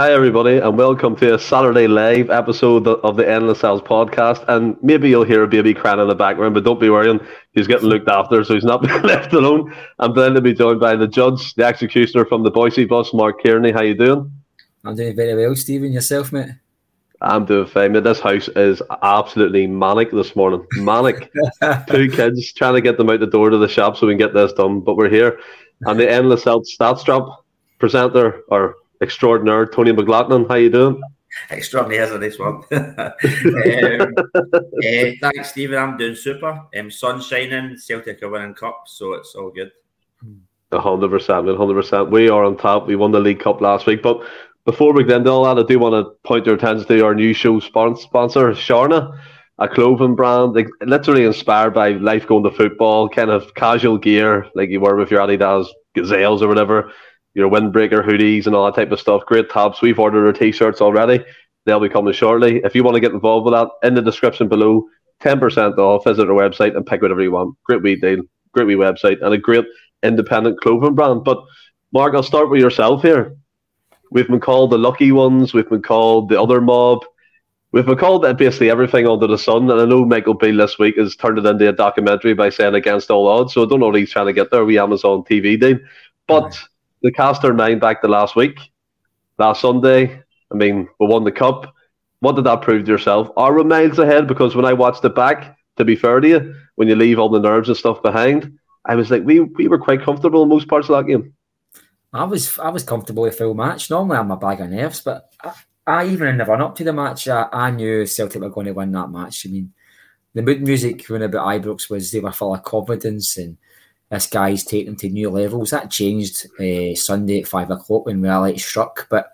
Hi, everybody, and welcome to a Saturday live episode of the Endless Celts podcast. And maybe you'll hear a baby crying in the background, but don't be worrying. He's getting looked after, so he's not being left alone. I'm glad to be joined by the judge, the executioner from the Bhoycie bus, Mark Kearney. How you doing? I'm doing very well, Stephen. Yourself, mate? I'm doing fine. This house is absolutely manic this morning. Manic. Two kids trying to get them out the door to the shop so we can get this done. But we're here. And the Endless Celts stats drop presenter, or extraordinaire Tony McLaughlin. How you doing? Extraordinaire this one. um, uh, thanks, Stephen. I'm doing super. Um, sun shining, Celtic are winning cup, so it's all good. hundred percent, hundred percent. We are on top. We won the League Cup last week, but before we get into all that, I do want to point your attention to our new show sponsor, Stjärna, a clothing brand, like, literally inspired by life going to football, kind of casual gear, like you wear with your Adidas Gazelles or whatever your windbreaker hoodies and all that type of stuff. Great tops. We've ordered our t-shirts already. They'll be coming shortly. If you want to get involved with that, in the description below, 10% off. Visit our website and pick whatever you want. Great wee deal, great wee website, and a great independent clothing brand. But Mark, I'll start with yourself here. We've been called the lucky ones. We've been called the other mob. We've been called basically everything under the sun. And I know Michael Beale this week has turned it into a documentary by saying against all odds. So I don't know what he's trying to get there. We Amazon TV deal, but the cast our mind back to last week, last Sunday. I mean, we won the cup. What did that prove to yourself? Are we miles ahead? Because when I watched it back, to be fair to you, when you leave all the nerves and stuff behind, I was like, we we were quite comfortable in most parts of that game. I was I was comfortable with full match. Normally I'm a bag of nerves, but I, I even in the run up to the match, I, I, knew Celtic were going to win that match. I mean, the mood music when about Ibrox was they were full of confidence and this guy's taken to new levels. That changed uh, Sunday at five o'clock when reality struck. But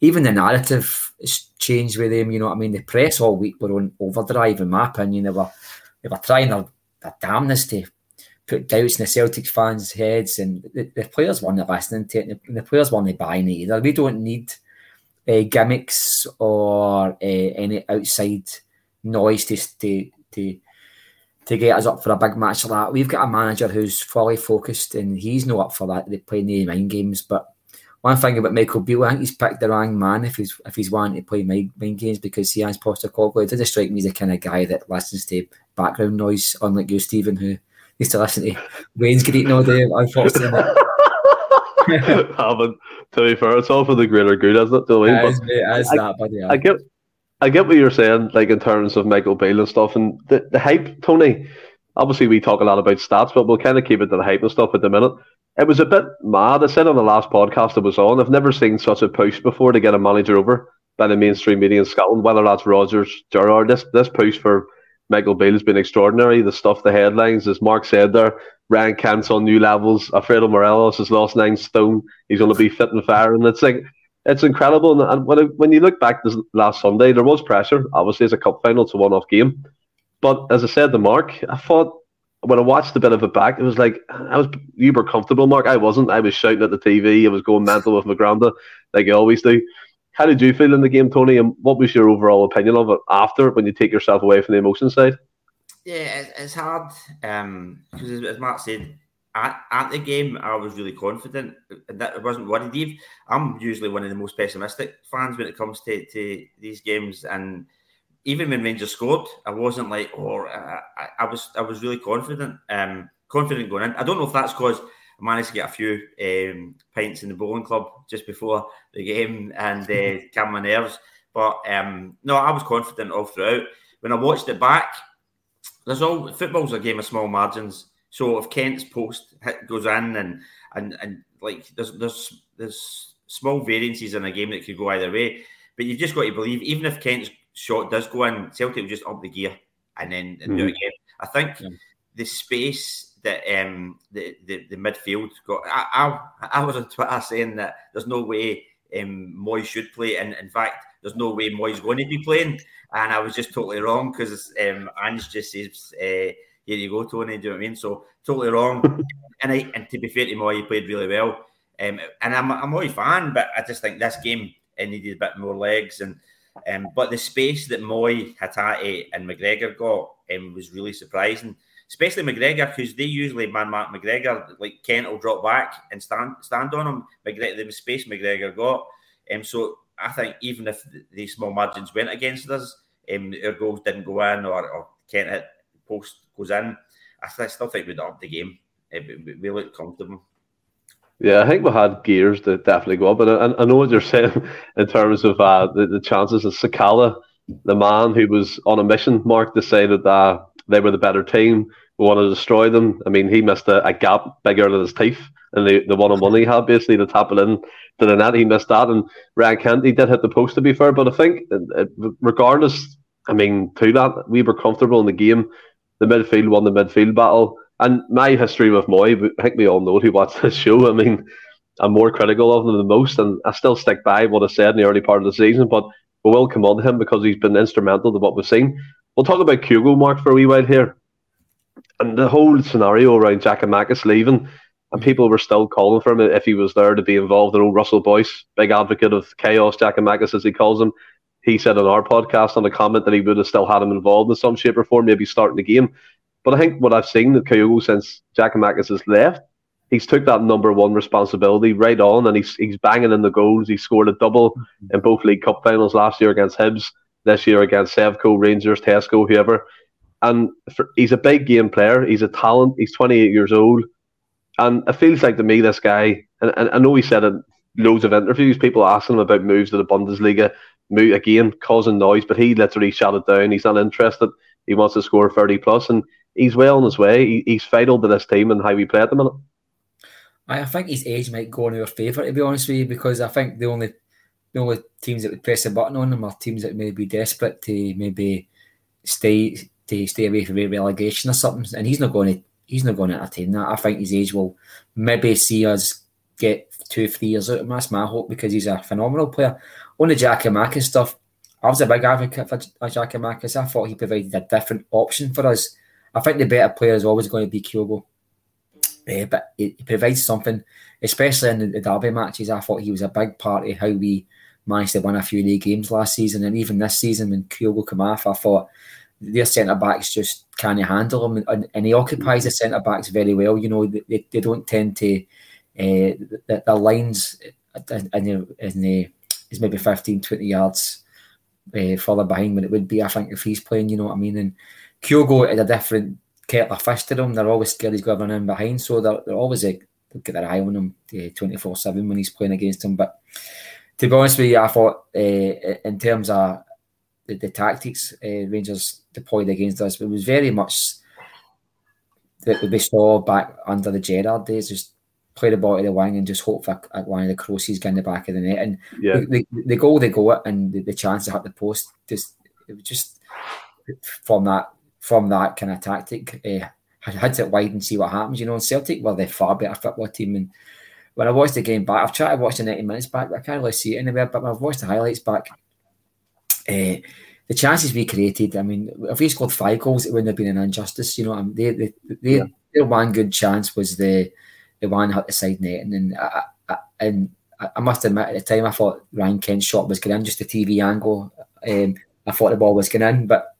even the narrative has changed with them. You know what I mean? The press all week were on overdrive, in my opinion. They were they were trying their, their damnness to put doubts in the Celtic fans' heads, and the, the players weren't listening to it. And the, the players weren't buying it either. We don't need uh, gimmicks or uh, any outside noise to to to to get us up for a big match like that. We've got a manager who's fully focused and he's not up for that. They play the mind games. But one thing about Michael Beale, I think he's picked the wrong man if he's if he's wanting to play mind, mind games because he has Postecoglou. It doesn't strike me as the kind of guy that listens to background noise, unlike you, Stephen, who used to listen to Wayne's greeting all day, unfortunately. Haven't to be fair, it's all for the greater good, isn't it? Do it is, it is I, that, buddy. I get I get what you're saying, like in terms of Michael Beale and stuff, and the, the hype, Tony. Obviously, we talk a lot about stats, but we'll kind of keep it to the hype and stuff at the minute. It was a bit mad. I said on the last podcast it was on, I've never seen such a push before to get a manager over by the mainstream media in Scotland, whether that's Rodgers, Gerrard. This this push for Michael Beale has been extraordinary. The stuff, the headlines, as Mark said there, Ryan Kent's on new levels. Alfredo Morelos has lost nine stone. He's going to be fit and firing. It's like, it's incredible. And when, when you look back this last Sunday, there was pressure. Obviously, it's a cup final, it's a one off game. But as I said to Mark, I thought when I watched a bit of it back, it was like I was you were comfortable, Mark. I wasn't. I was shouting at the TV. I was going mental with my granda, like you always do. How did you feel in the game, Tony? And what was your overall opinion of it after when you take yourself away from the emotion side? Yeah, it's hard because, um, as Mark said, at, at the game, I was really confident that I wasn't worried. Eve, I'm usually one of the most pessimistic fans when it comes to, to these games, and even when Rangers scored, I wasn't like, oh, I, I was I was really confident, um, confident going in. I don't know if that's because I managed to get a few um, pints in the bowling club just before the game and uh, calm my nerves, but um, no, I was confident all throughout. When I watched it back, there's all football's a game of small margins so if Kent's post hit goes in and and and like there's there's there's small variances in a game that could go either way, but you've just got to believe even if Kent's shot does go in, Celtic will just up the gear and then and mm-hmm. do it again. I think yeah. the space that um the, the, the midfield got, I, I I was on Twitter saying that there's no way um Mooy should play, and in fact there's no way Mooy's going to be playing, and I was just totally wrong because um Ange just says. Uh, here you go, Tony. Do you know what I mean? So totally wrong. and I, and to be fair to Mooy, he played really well. Um, and I'm I'm a fan, but I just think this game it needed a bit more legs. And um, but the space that Mooy, Hatate, and McGregor got um, was really surprising. Especially McGregor, because they usually man mark McGregor. Like Kent will drop back and stand stand on him. McGregor, the space McGregor got. Um, so I think even if these small margins went against us, um, our goals didn't go in or, or can't hit post goes in, I still think we'd up the game. Uh, we, we look comfortable. Yeah, I think we had gears to definitely go up. And I, I know what you're saying in terms of uh, the, the chances of Sakala, the man who was on a mission, Mark, decided that uh, they were the better team. We want to destroy them. I mean, he missed a, a gap bigger than his teeth and the, the one on one he had basically to tap it in to the net. He missed that. And Ryan Kent, he did hit the post to be fair. But I think, regardless, I mean, to that, we were comfortable in the game. The midfield won the midfield battle and my history with Mooy, I think we all know who watched this show. I mean, I'm more critical of him than most, and I still stick by what I said in the early part of the season. But we will come on to him because he's been instrumental to what we've seen. We'll talk about Kyogo Mark for a wee while here, and the whole scenario around Giakoumakis leaving, and people were still calling for him if he was there to be involved. And old Russell Boyce, big advocate of chaos, Giakoumakis as he calls him, he said on our podcast on a comment that he would have still had him involved in some shape or form, maybe starting the game. But I think what I've seen with Kyogo since Jack Giakoumakis has left, he's took that number one responsibility right on, and he's he's banging in the goals. He scored a double mm-hmm. in both League Cup finals last year against Hibs, this year against Sevco, Rangers, Tesco, whoever. And for, he's a big game player. He's a talent. He's 28 years old, and it feels like to me this guy. And, and I know he said in loads of interviews, people asking him about moves to the Bundesliga, move again causing noise, but he literally shut it down. He's not interested. He wants to score 30 plus, and he's well on his way. He, he's vital to this team and how we play at the minute. I think his age might go in our favour, to be honest with you, because I think the only the only teams that would press a button on him are teams that may be desperate to maybe stay to stay away from relegation or something. And he's not going to he's not going to entertain that. I think his age will maybe see us get two, three years out of him. That's my hope because he's a phenomenal player. On the Giakoumakis stuff, I was a big advocate for Giakoumakis. I thought he provided a different option for us I think the better player is always going to be Kyogo. Uh, but it, provides something, especially in the, the, derby matches. I thought he was a big part of how we managed to win a few league games last season, and even this season when Kyogo came off, I thought their centre backs just can't handle him, and, and he occupies the centre backs very well. You know, they, they don't tend to uh, the, the lines in the, in the is maybe 15, 20 yards uh, further behind when it would be. I think if he's playing, you know what I mean, and Kyogo is a different kettle of fish to them. They're always scared he's going to run in behind, so they're, they're always a, get their eye on him uh, twenty four seven when he's playing against him. But to be honest with you, I thought uh, in terms of the, the tactics uh, Rangers deployed against us, it was very much that we saw back under the Gerrard days, just play the ball to the wing and just hope for one of the crosses get in the back of the net. And yeah. the, the, the goal they go at and the, the chance to hit the post, just it was just from that from that kind of tactic. Uh, had it wide and see what happens. You know, Celtic were the far better football team. And when I watched the game back, I've tried to watch the 90 minutes back, but I can't really see it anywhere. But when I've watched the highlights back, uh, the chances we created, I mean, if we scored five goals, it wouldn't have been an injustice. You know, I mean, they, they, they, yeah. their one good chance was the one hit the side net. And, then I, I, and I must admit, at the time, I thought Ryan Kent's shot was going in, just the TV angle. Um, I thought the ball was going in, but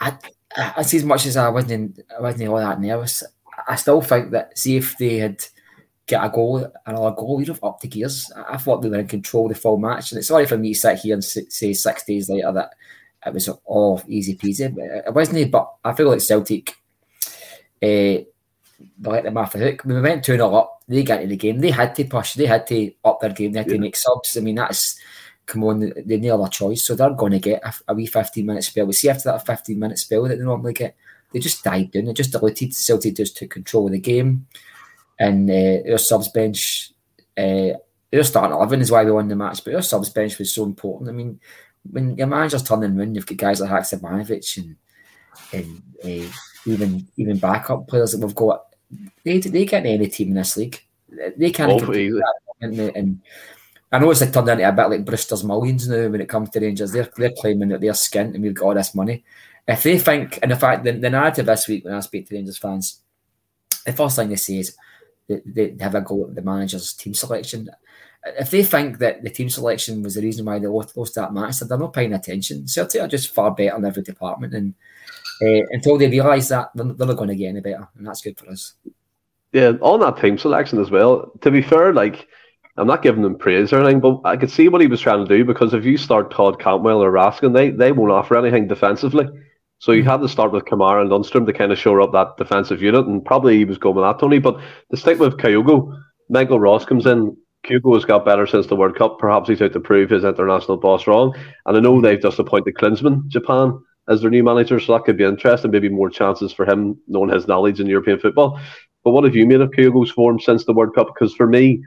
I, I see as much as I wasn't, I wasn't all that nervous. I still think that see if they had get a goal, another goal, we'd have upped the gears. I thought they were in control the full match, and it's sorry for me to sit here and say six days later that it was all easy peasy. But it wasn't. But I feel like Celtic, uh, let them off the hook. When we went two 0 up, they got into the game. They had to push. They had to up their game. They had yeah. to make subs. I mean, that's come on, they nail a choice, so they're going to get a, a wee 15 minute spell. We see after that 15 minute spell that they normally get, they just died down. They just diluted. Celtic just took control of the game, and uh, their subs bench, uh, their starting 11 is why we won the match, but their subs bench was so important. I mean, when your manager's turning around, you've got guys like Haksabanovic and and uh, even even backup players that we've got. They they get any team in this league. They can't. And, and I know it's like turned into a bit like Brewster's Millions now when it comes to Rangers. They're, they're claiming that they're skint and we've got all this money. If they think, and in fact, the, the narrative this week when I speak to Rangers fans, the first thing they say is they, they have a go at the manager's team selection. If they think that the team selection was the reason why they lost that match, they're not paying attention. Celtic are just far better in every department, and uh, until they realise that, they're, they're not going to get any better, and that's good for us. Yeah, on that team selection as well. To be fair, like I'm not giving them praise or anything, but I could see what he was trying to do because if you start Todd Cantwell or Raskin, they, they won't offer anything defensively. So you had to start with Kamara and Lundstram to kind of shore up that defensive unit, and probably he was going with that, Tony. But to stick with Kyogo, Michael Ross comes in. Kyogo has got better since the World Cup. Perhaps he's out to prove his international boss wrong. And I know they've just appointed Klinsmann, Japan, as their new manager, so that could be interesting. Maybe more chances for him, knowing his knowledge in European football. But what have you made of Kyogo's form since the World Cup? Because for me,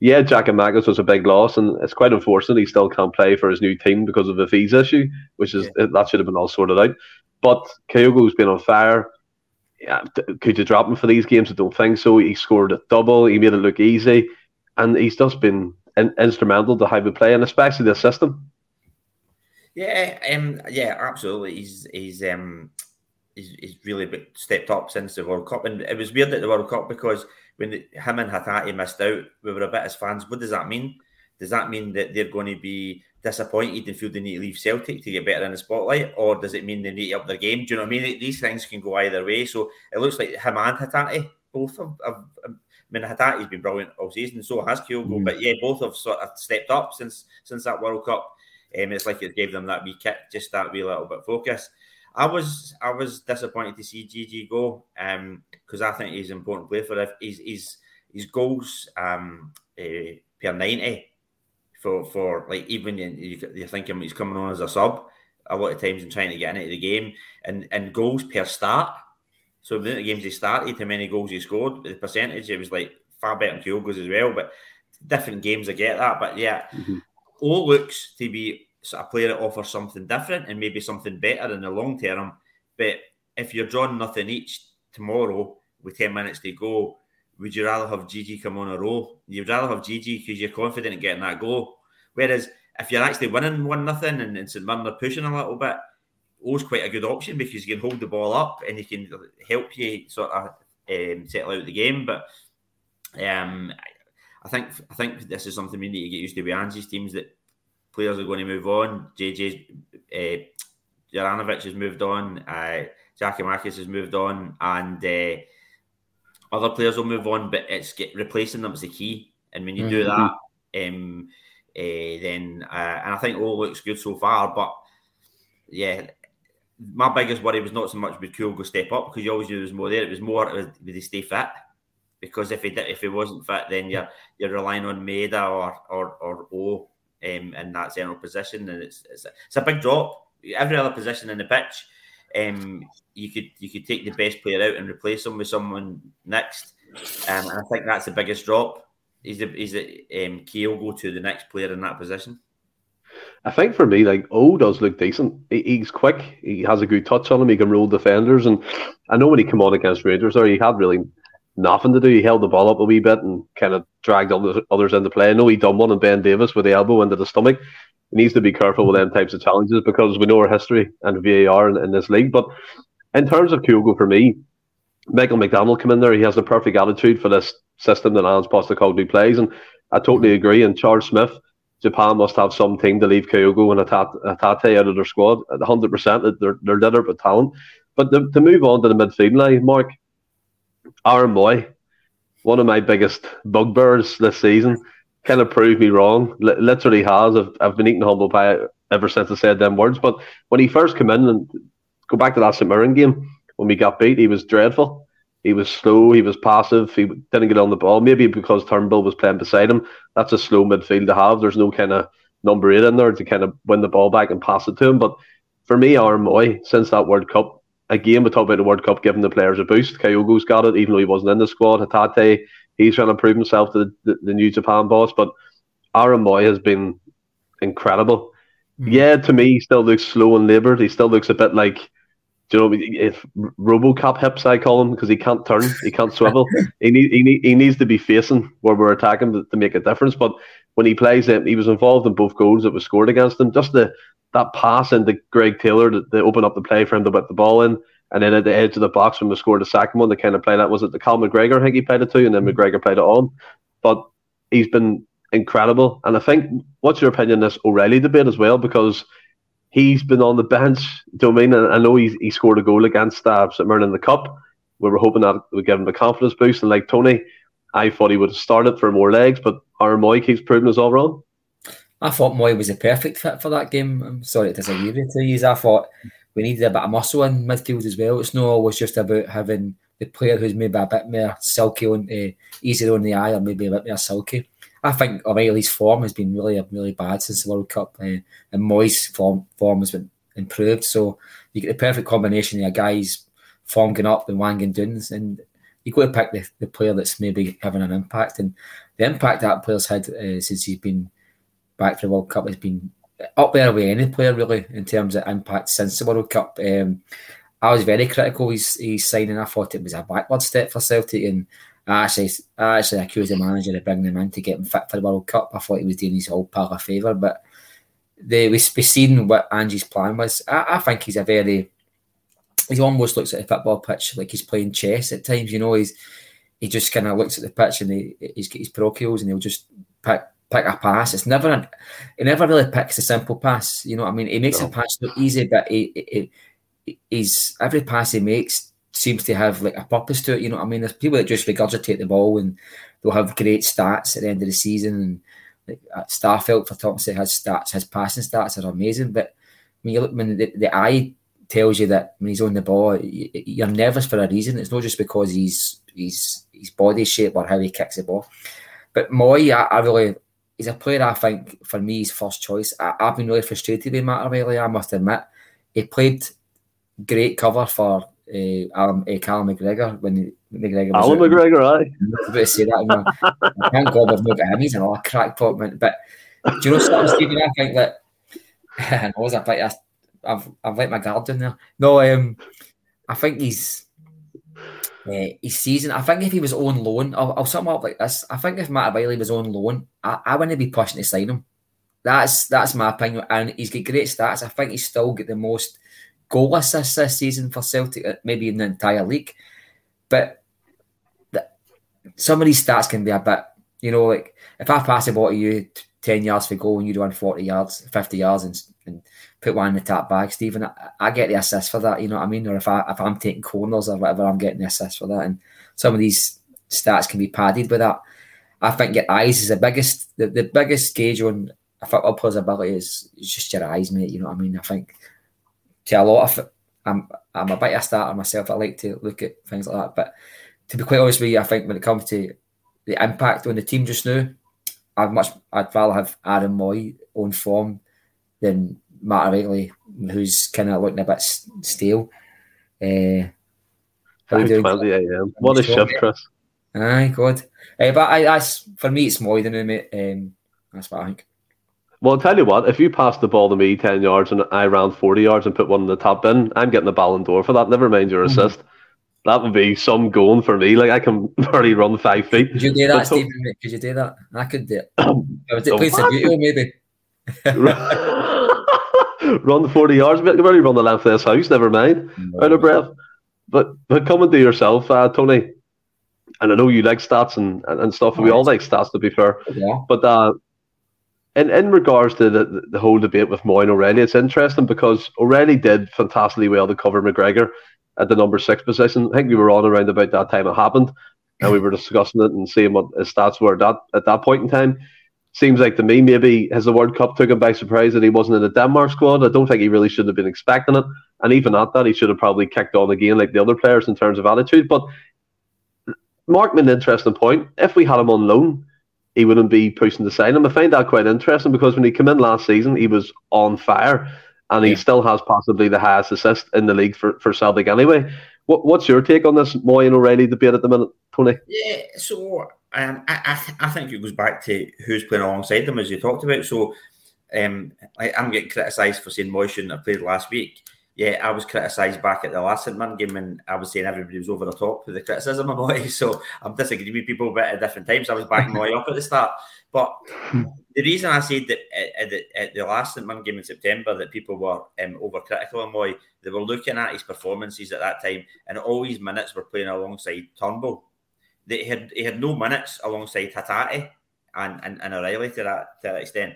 yeah, Giakoumakis was a big loss, and it's quite unfortunate he still can't play for his new team because of a visa issue, which is yeah. that should have been all sorted out. But Kyogo's been on fire. Yeah, could you drop him for these games? I don't think so. He scored a double. He made it look easy, and he's just been in, instrumental to how we play, and especially the system. Yeah, um, yeah, absolutely. He's he's um he's, he's really stepped up since the World Cup, and it was weird at the World Cup because when the, him and Hatate missed out, we were a bit as fans. What does that mean? Does that mean that they're going to be disappointed and feel they need to leave Celtic to get better in the spotlight, or does it mean they need to up their game? Do you know what I mean? These things can go either way. So it looks like him and Hatate both have. have I mean, Hatate's been brilliant all season, so has Kyogo. Mm. But yeah, both have sort of stepped up since since that World Cup. Um, it's like it gave them that wee kick, just that wee little bit focus. I was I was disappointed to see Gigi go because um, I think he's an important player for if his his goals um, uh, per ninety for for like even you, you're thinking he's coming on as a sub a lot of times and trying to get into the game and and goals per start. So the games he started, how many goals he scored, the percentage it was like far better than Kyogo's as well. But different games I get that, but yeah, mm-hmm. All looks to be a player that offers something different and maybe something better in the long term. But if you're drawing nothing each tomorrow with 10 minutes to go, would you rather have Gigi come on a roll? You'd rather have Gigi because you're confident in getting that goal. Whereas if you're actually winning one nothing and, and St Mirren are pushing a little bit, O's quite a good option because you can hold the ball up and he can help you sort of um, settle out the game. But um, I think I think this is something we need to get used to with Ange's teams that players are going to move on. JJ's uh, Juranovic has moved on. Uh, Marcus has moved on, and uh, other players will move on. But it's get replacing them is the key. And when you mm-hmm. do that, um, uh, then uh, and I think all looks good so far. But yeah, my biggest worry was not so much would Kyogo step up because you always knew there was more there. It was more would he stay fit? Because if he did, if he wasn't fit, then you're you're relying on Maeda or or or O um, in that central position, and it's, it's a, it's a big drop. Every other position in the pitch, um, you could you could take the best player out and replace them with someone next, um, and I think that's the biggest drop. Is the is the um, Kyogo to the next player in that position? I think for me, like O does look decent. He, he's quick. He has a good touch on him. He can roll defenders, and I know when he came on against Rangers, there he had really nothing to do. He held the ball up a wee bit and kind of dragged others, into play. I know he done one on Ben Davies with the elbow into the stomach. He needs to be careful with them types of challenges because we know our history and VAR in, in this league. But in terms of Kyogo, for me, Michael McDonald come in there. He has the perfect attitude for this system that Ange Postecoglou plays, and I totally agree. And Charles Smith, Japan must have some team to leave Kyogo and Hatate out of their squad. 100%. They're, they're littered with talent. But to, to move on to the midfield line, Mark, Aaron Mooy, one of my biggest bugbears this season, kind of proved me wrong. L- literally has. I've, I've been eating humble pie ever since I said them words. But when he first came in and go back to that St Mirren game when we got beat, he was dreadful. He was slow. He was passive. He didn't get on the ball. Maybe because Turnbull was playing beside him. That's a slow midfield to have. There's no kind of number eight in there to kind of win the ball back and pass it to him. But for me, Aaron Mooy, since that World Cup, again, we talk about the World Cup giving the players a boost. Kyogo's got it, even though he wasn't in the squad. Hatate, he's trying to prove himself to the, the, the new Japan boss. But Aaron Mooy has been incredible. Mm-hmm. Yeah, to me, he still looks slow and laboured. He still looks a bit like, you know, if RoboCop hips, I call him, because he can't turn, he can't swivel. he, need, he, need, he needs to be facing where we're attacking to, to make a difference. But when he plays, it, he was involved in both goals that was scored against him. Just the that pass into Greg Taylor to, to open up the play for him to put the ball in. And then at the edge of the box when we scored the second one, they kind of play that was it the Cal McGregor I think he played it to, and then mm-hmm. McGregor played it on. But he's been incredible. And I think what's your opinion on this O'Riley debate as well? Because he's been on the bench. Do you know I mean? And I know he, he scored a goal against uh, St Mirren in the Cup. We were hoping that would give him a confidence boost. And like Tony, I thought he would have started for more legs, but Aaron Mooy keeps proving us all wrong. I thought Mooy was a perfect fit for that game. I'm sorry to disagree with you. I thought we needed a bit of muscle in midfield as well. It's not always just about having the player who's maybe a bit more silky on uh, easier on the eye or maybe a bit more silky. I think O'Riley's form has been really really bad since the World Cup, uh, and Mooy's form form has been improved. So you get the perfect combination of guys form going up and wanging dunes, and you got to pick the, the player that's maybe having an impact. And the impact that player's had uh, since he's been back for the World Cup has been up there with any player really in terms of impact since the World Cup. Um, I was very critical. He's, he's signing. I thought it was a backward step for Celtic, and I actually, I actually accused the manager of bringing him in to get him fit for the World Cup. I thought he was doing his whole pal a favour, but the, we, seen what Ange's plan was. I, I think he's a very he almost looks at the football pitch like he's playing chess at times. You know, he's he just kind of looks at the pitch and he, he's got his parochials and he'll just pick pick a pass. It's never an, he never really picks a simple pass. You know what I mean? He makes no. a pass look easy, but he, he, he's every pass he makes seems to have like a purpose to it. You know what I mean? There's people that just regurgitate the ball and they'll have great stats at the end of the season. And like uh, Starfelt for Thompson has stats, his passing stats are amazing. But when you look, when the, the eye tells you that when he's on the ball, you're nervous for a reason. It's not just because he's he's his body shape or how he kicks the ball. But Mooy, I, I really he's a player I think for me is first choice. I, have been really frustrated with Matt O'Riley, I must admit. He played great cover for uh, Alan, uh, Callum McGregor when McGregor was Alan. McGregor, aye. I was about to say that. You know, thank God we've not got him. He's another crackpot, man. But do you know something, Stephen? I think that I know was a bit. I've I've let my guard down there. No, um, I think he's uh, his season. I think if he was on loan, I'll, I'll sum up like this. I think if Matt O'Riley was on loan, I, I wouldn't be pushing to sign him. That's that's my opinion, and he's got great stats. I think he's still got the most goal assists this season for Celtic, uh, maybe in the entire league. But the, some of these stats can be a bit, you know, like if I pass a ball to you 10 yards for goal and you do run 40 yards, 50 yards and put one in the tap bag, Stephen, I, I, get the assist for that, you know what I mean? Or if, I, if I'm taking corners or whatever, I'm getting the assist for that. And some of these stats can be padded with that. I think your eyes is the biggest, the, the biggest gauge on a football player's ability is, is just your eyes, mate. You know what I mean? I think to a lot of, I'm, I'm a bit of a starter myself. I like to look at things like that. But to be quite honest with you, I think when it comes to the impact on the team just now, I'd much I'd rather have Aaron Mooy on form than Matt O'Riley, who's kind of looking a bit stale. Uh, how you doing? 20 a.m. What a shift, Chris. Aye, God. Uh, but I, that's for me, it's Mooy than it. Um, that's what I think. Well, I'll tell you what, if you pass the ball to me 10 yards and I ran 40 yards and put one in the top bin, I'm getting the Ballon d'Or for that. Never mind your mm-hmm. assist that would be some going for me. Like I can barely run five feet. Could you do that, Stephen? Could you do that? I could do it. I would play some maybe. run the forty yards, but you barely run the length of this house. Never mind. No. Out of breath. But but come and do yourself, uh, Tony. And I know you like stats and, and, and stuff. All we all like stats, to be fair. Yeah. But uh, in in regards to the, the whole debate with Mooy and O'Riley, it's interesting because O'Riley did fantastically well to cover McGregor at the number six position. I think we were on around about that time it happened, and we were discussing it and seeing what his stats were at that at that point in time. Seems like to me maybe has the World Cup took him by surprise that he wasn't in the Denmark squad. I don't think he really should have been expecting it, and even at that, he should have probably kicked on again like the other players in terms of attitude. But Mark made an interesting point. If we had him on loan, he wouldn't be pushing to sign him. I find that quite interesting because when he came in last season, he was on fire and he still has possibly the highest assist in the league for, for Celtic anyway. What, what's your take on this Mooy and O'Riley debate at the minute, Tony? Yeah, so um, I, I, I think it goes back to who's playing alongside them, as you talked about. So um, I, am getting criticised for saying Mooy shouldn't have played last week. Yeah, I was criticised back at the last Man game, and I was saying everybody was over the top with the criticism of Mooy. So I'm disagreeing with people, at different times I was backing Mooy up at the start. But the reason I said that at, the, at the last St game in September that people were um, overcritical of Mooy, they were looking at his performances at that time, and all his minutes were playing alongside Turnbull. They had he had no minutes alongside Hatate and, and, and O'Riley to that to that extent.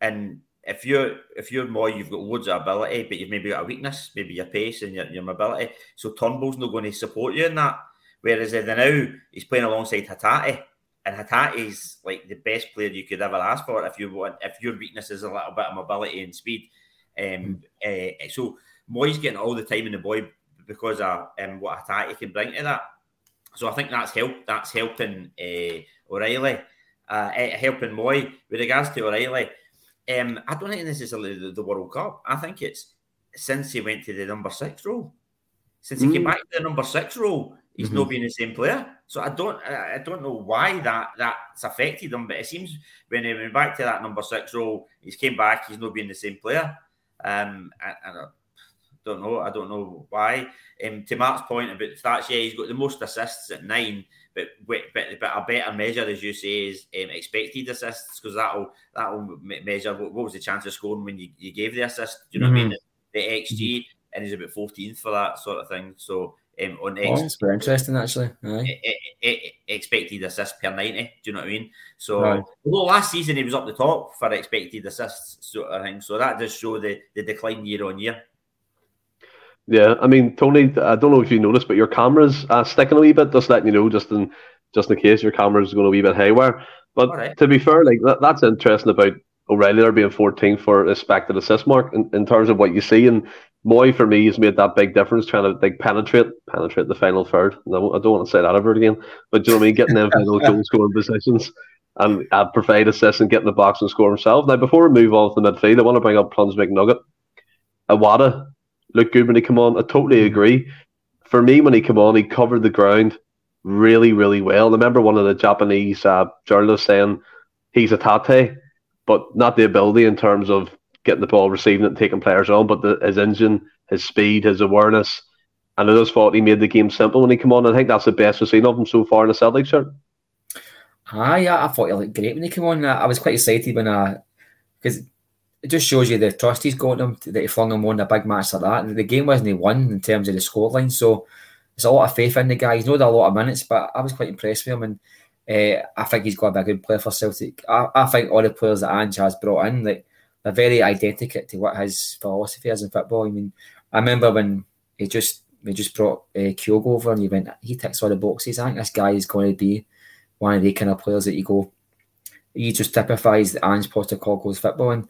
And if you're if you're Mooy, you've got loads of ability, but you've maybe got a weakness, maybe your pace and your, your mobility. So Turnbull's not going to support you in that. Whereas uh, now he's playing alongside Hatate and Hatate's like the best player you could ever ask for if you want if your weakness is a little bit of mobility and speed. Um, mm. uh, so Mooy's getting all the time in the boy because of um, what Hatate can bring to that. So I think that's help. That's helping uh, O'Riley, uh, helping Mooy with regards to O'Riley. Um, I don't think this is the, the World Cup. I think it's since he went to the number six role. Since he mm. came back to the number six role, he's mm-hmm. not been the same player. So I don't I don't know why that that's affected him, but it seems when he went back to that number six role, he's came back, he's not being the same player. Um, and, and don't know, I don't know why. Um, to Mark's point about stats, yeah, he's got the most assists at nine, but but, but a better measure, as you say, is um, expected assists because that'll that'll measure what, what, was the chance of scoring when you, you gave the assist. Do you know mm-hmm. what I mean? Mm-hmm. The XG, and he's about 14th for that sort of thing. So um, on oh, very interesting, actually. It, expected assists per 90. Do you know what I mean? So, right. although last season he was up the top for expected assists, sort of thing. So, that does show the, the decline year on year. Yeah, I mean, Tony, I don't know if you noticed, but your camera's uh, sticking a wee bit, just letting you know, just in just in case your camera's going a wee bit haywire. But right. to be fair, like that, that's interesting about O'Riley there being 14 for expected assist mark in, in terms of what you see. And Mooy for me has made that big difference, trying to like penetrate, penetrate the final third. No, I don't want to say that ever again, but you know what I mean, getting them final goal scoring positions and uh, provide assists and get in the box and score himself. Now, before we move on to the midfield, I want to bring up Plunge McNugget. Iwata looked good when he came on. I totally agree. For me, when he came on, he covered the ground really, really well. I remember one of the Japanese uh, journalists saying he's a tate, but not the ability in terms of getting the ball, receiving it, and taking players on, but the, his engine, his speed, his awareness. And I just thought he made the game simple when he came on. I think that's the best we've seen of him so far in the Celtic shirt. Ah, yeah, I thought he looked great when he came on. I was quite excited when I, because it just shows you the trust he's got him that he flung him on a big match like that. The game wasn't won in terms of the scoreline, so there's a lot of faith in the guy. He's not a lot of minutes, but I was quite impressed with him, and uh, I think he's going to be a good player for Celtic. I, I think all the players that Ange has brought in, like they're very identical to what his philosophy is in football. I mean, I remember when he just we just brought uh, Kyogo over and he went, he ticks all the boxes. I think this guy is going to be one of the kind of players that you go, he just typifies the Ange Postecoglou's football. And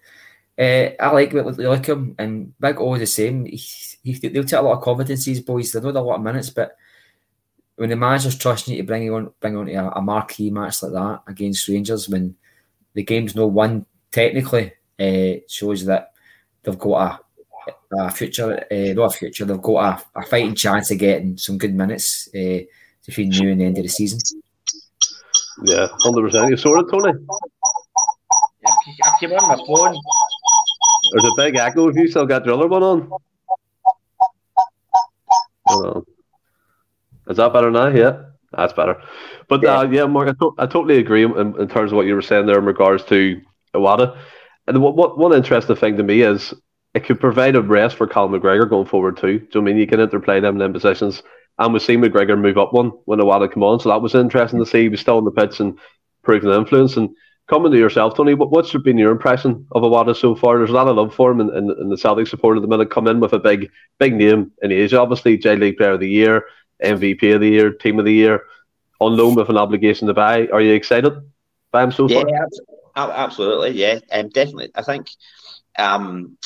uh, I like what they like him, and Big O is the same. He, he, they'll take a lot of confidence, these boys. They know a lot of minutes, but when the manager's trusting you to bring you on, bring on a, a marquee match like that against Rangers, when the game's no one technically, uh, shows that they've got a, a future, uh, not a future, they've got a, a, fighting chance of getting some good minutes uh, between now and the end of the season. Yeah, 100%. You saw it, Tony? I came on my phone. There's a big echo if you still got your other one on. Oh. Is that better now? Yeah, that's better. But yeah, uh, yeah Mark, I, to- I, totally agree in, in, terms of what you were saying there in regards to Iwata. And what, what one interesting thing to me is it could provide a rest for Cal McGregor going forward too. Do you I mean you can interplay them in them positions? And we've seen McGregor move up one when Iwata come on, so that was interesting to see. He was still on the pitch and proving influence. And coming to yourself, Tony, what, what's been your impression of Iwata so far? There's a lot of love for him, and, and, and the Celtic support at the minute come in with a big big name in Asia. Obviously, J League Player of the Year, MVP of the Year, Team of the Year, on loan with an obligation to buy. Are you excited by him so yeah, far? Absolutely, yeah, um, definitely. I think um,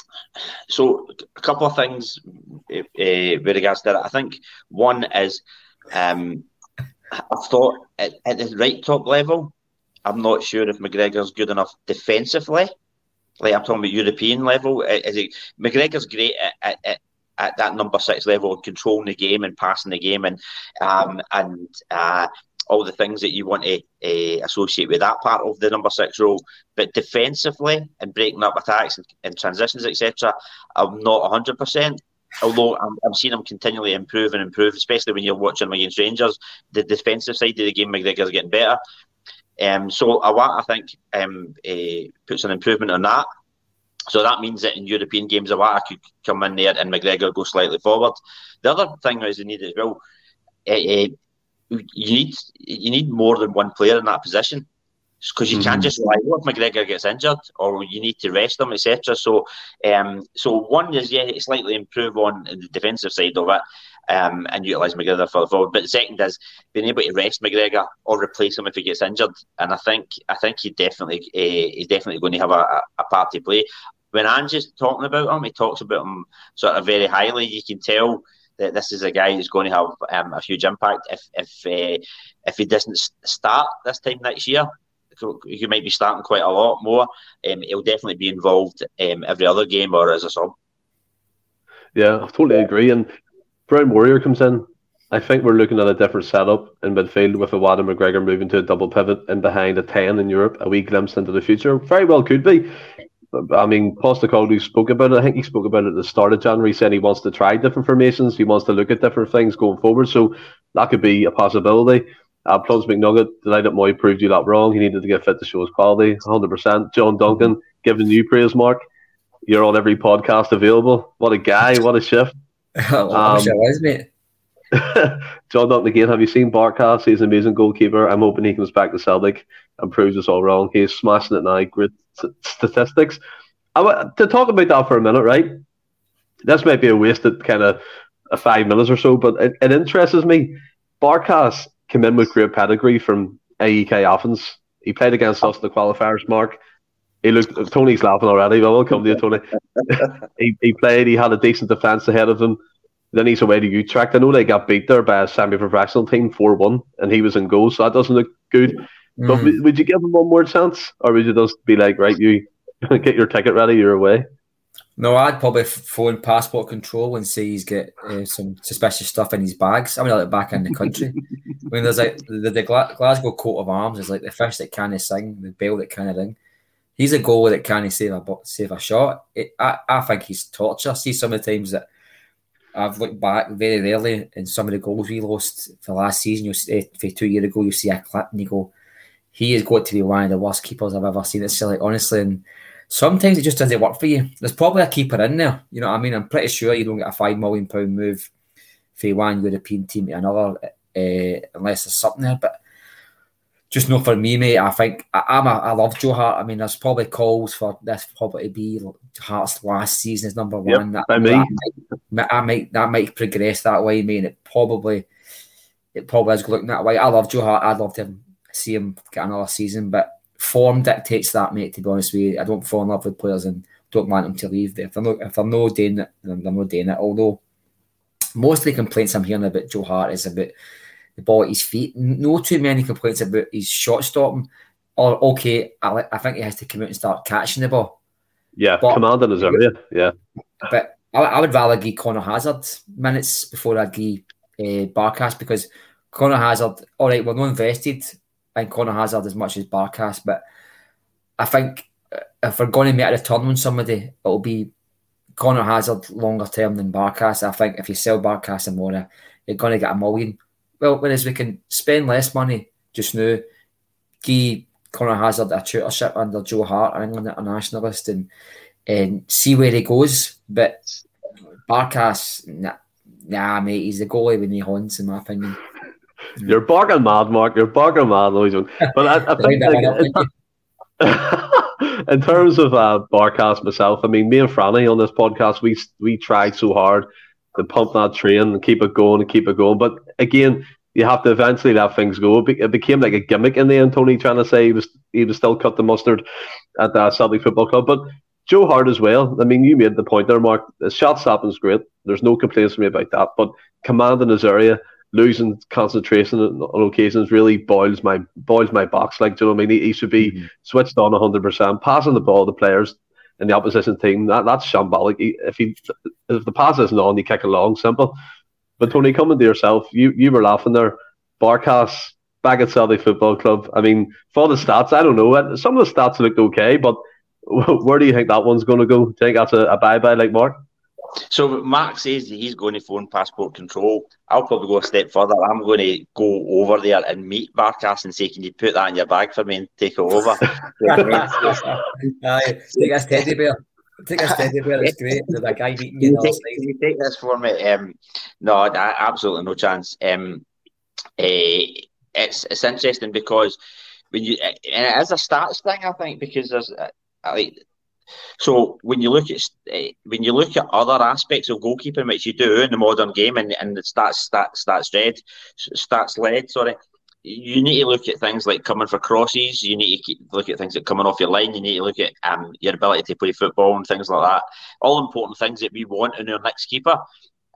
so. A couple of things uh, with regards to that. I think one is um, I thought at, at, the right top level, I'm not sure if McGregor's good enough defensively. Like I'm talking about European level. Is it McGregor's great at, at, at that number six level, and controlling the game and passing the game, and um, and uh, all the things that you want to uh, associate with that part of the number six role. But defensively and breaking up attacks and, and transitions, etc., I'm not 100%. Although I'm, I'm seeing him continually improve and improve, especially when you're watching him against Rangers. The defensive side of the game, McGregor's getting better. Um, so Iwata, I think, um, uh, puts an improvement on that. So that means that in European games, Iwata could come in there and McGregor go slightly forward. The other thing is they need as well. Uh, you need you need more than one player in that position because you mm-hmm. can't just rely if McGregor gets injured or you need to rest him, etc. So, um, so one is yeah, it's slightly improve on the defensive side of it, um, and utilise McGregor for the forward. But the second is being able to rest McGregor or replace him if he gets injured. And I think I think he definitely uh, he's definitely going to have a, a part to play. When Ange's talking about him, he talks about him sort of very highly. You can tell that this is a guy who's going to have um, a huge impact if if uh, if he doesn't start this time next year. He might be starting quite a lot more. Um, he'll definitely be involved um, every other game or as a sub. Yeah, I totally agree. And Brown Warrior comes in. I think we're looking at a different setup in midfield with Iwata McGregor moving to a double pivot and behind a 10 in Europe, a wee glimpse into the future. Very well could be. I mean, Postecoglou spoke about it. I think he spoke about it at the start of January, saying he wants to try different formations. He wants to look at different things going forward. So that could be a possibility. Uh, Plums McNugget, delighted Mooy proved you that wrong. He needed to get fit to show his quality, 100%. John Duncan, giving you praise, Mark. You're on every podcast available. What a guy. What a shift. um, I wish I was, mate. John Duncan again. Have you seen Barkas? He's an amazing goalkeeper. I'm hoping he comes back to Celtic and proves us all wrong. He's smashing it now. Great statistics. I, to talk about that for a minute, right? This might be a wasted kind of a five minutes or so, but it, it interests me. Barkas came in with great pedigree from AEK Athens. He played against us in the qualifiers, Mark. He looked. Tony's laughing already. Well, we'll come to you, Tony. he, he played. He had a decent defence ahead of him. Then he's away to Utrecht. I know they got beat there by a semi-professional team, four-one, and he was in goal, so that doesn't look good. Mm. But w- would you give him one more chance, or would you just be like, right, you get your ticket ready, you're away? No, I'd probably phone passport control and say he's got uh, some suspicious stuff in his bags. I mean, like back in the country. I mean, there's like the, the Glasgow coat of arms is like the fish that can't sing, the bell that can't ring. He's a goalie that can't save a save a shot. It, I, I think he's torture. See some of the times that I've looked back very rarely in some of the goals we lost for last season. You uh, for two years ago, you see a clip and you go, he has got to be one of the worst keepers I've ever seen. It's like honestly, and sometimes it just doesn't work for you. There's probably a keeper in there. You know what I mean? I'm pretty sure you don't get a five million pound move for one European team to another uh, unless there's something there. But just not for me, mate. I think I, am a, I love Joe Hart. I mean, there's probably calls for this probably to be Hart's last season as number one. Yep, that, me. That might, I might that might progress that way, mate. And it probably it probably is looking that way. I love Joe Hart. I'd love to see him get another season, but form dictates that, mate. To be honest with you, I don't fall in love with players and don't want them to leave. If they're not, if they're not doing it, then they're not doing it. Although most of the complaints I'm hearing about Joe Hart is about the ball at his feet. No too many complaints about his shot stopping. Or okay, I, I think he has to come out and start catching the ball. Yeah, but, commanding his area. Yeah, but I, I, would rather give Conor Hazard minutes before I'd give uh, Barkas because Conor Hazard. All right, we're not invested in Conor Hazard as much as Barkas, but I think uh, if we're going to make a return on somebody, it'll be Conor Hazard longer term than Barkas. I think if you sell Barkas and Mora, you're going to get a million well, whereas we can spend less money just now, give Conor Hazard a tutorship under Joe Hart, England internationalist, and and see where he goes. But Barkas, nah, nah, mate, he's the goalie with no horns, in my opinion. You're barking mad, Mark. You're barking mad, Louis. But I, I think like, in, terms of uh, Barkas myself, I mean, me and Franny on this podcast, we we tried so hard to pump that train and keep it going and keep it going. But again, you have to eventually let things go. It, became like a gimmick in the end. Tony trying to say he was he was still cut the mustard at the Celtic Football Club, but Joe Hart as well. I mean, you made the point there, Mark. The shot stopping is great. There's no complaints from me about that. But commanding his area, losing concentration on occasions really boils my boils my box. Like, do you know what I mean? He, he should be mm-hmm. switched on 100%, passing the ball to players in the opposition team. That that's shambolic. If he if the pass isn't on, you kick along. Simple. But Tony, coming to yourself, you you were laughing there. Barkas back at Celtic Football Club. I mean, for the stats, I don't know. Uh, some of the stats looked okay, but where do you think that one's going to go? Do you think that's a, a bye bye, like Mark? So Mark says he's going to phone passport control. I'll probably go a step further. I'm going to go over there and meet Barkas and say, "Can you put that in your bag for me and take it over?" Aye, take us teddy bear. Take us teddy bear. It's great. There's a guy meeting you. Take, you take this for me? Um, no, absolutely no chance. Um, uh, it's it's interesting because when you and it is a stats thing, I think, because there's uh, like so when you look at uh, when you look at other aspects of goalkeeping, which you do in the modern game, and and the stats stats stats led stats led, sorry, you need to look at things like coming for crosses. You need to look at things that like coming off your line. You need to look at um, your ability to play football and things like that. All important things that we want in our next keeper.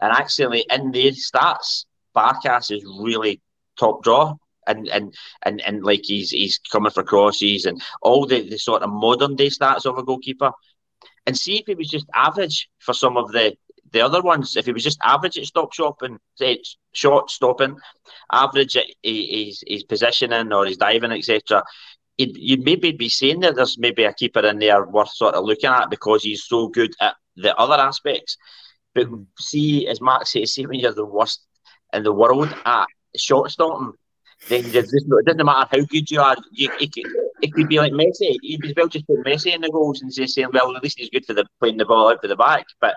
And actually, in their stats, Barkas is really top draw. And, and and and like he's he's coming for crosses and all the, the sort of modern day stats of a goalkeeper, and see if he was just average for some of the the other ones, if he was just average at stop shopping, short stopping, average at his, his positioning or his diving, etc., you'd maybe be saying that there's maybe a keeper in there worth sort of looking at because he's so good at the other aspects. But hmm. see, as Mark says, see when you're the worst in the world at short stopping, then it doesn't matter how good you are. You, could, it could be like Messi. You'd as well just put Messi in the goals and say, saying, well, at least he's good for the playing the ball out for the back. But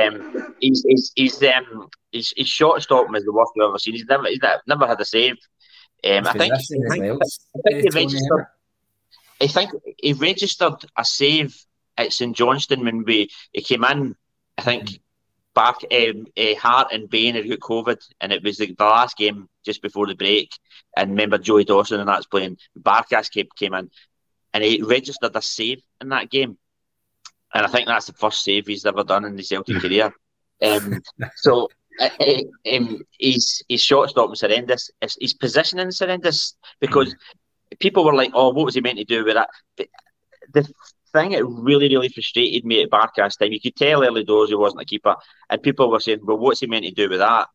um, he's he's he's um his, his shot stopping is the worst we've ever seen. He's never he's never had a save. Um, I think, I think, I think he registered. I think he registered a save at St Johnstone when we he came in. I think back um, uh, Hart and Bain had got COVID, and it was the, the, last game just before the break. And remember Joey Dawson and that's playing. Barkas came, came in, and he registered a save in that game. And I think that's the first save he's ever done in the Celtic career. Um, so uh, um, his his shot stop was horrendous. His, his positioning horrendous because mm. people were like, "Oh, what was he meant to do with that?" But the thing that really, really frustrated me at Barkas' time, you could tell early doors he wasn't a keeper, and people were saying, "Well, what's he meant to do with that?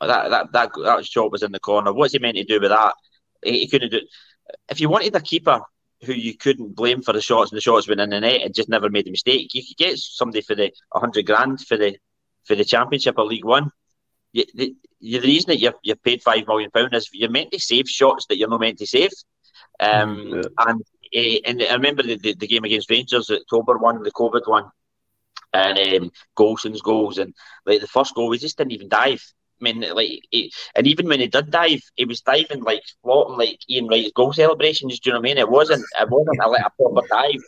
That that that that shot was in the corner. What's he meant to do with that? He, he couldn't do." It. If you wanted a keeper who you couldn't blame for the shots and the shots went in the net and just never made a mistake, you could get somebody for the hundred grand for the for the championship or League One. You, the, the reason that you're, you're paid five million pound is you're meant to save shots that you're not meant to save. Um, yeah. And uh, and I remember the, the, the, game against Rangers, October one, the COVID one, and um, Goldson's goals, and like the first goal, we just didn't even dive. I mean, like, it, and even when he did dive, he was diving like floating like Ian Wright's goal celebrations. Do you know what I mean? It wasn't, it wasn't a, like a proper dive.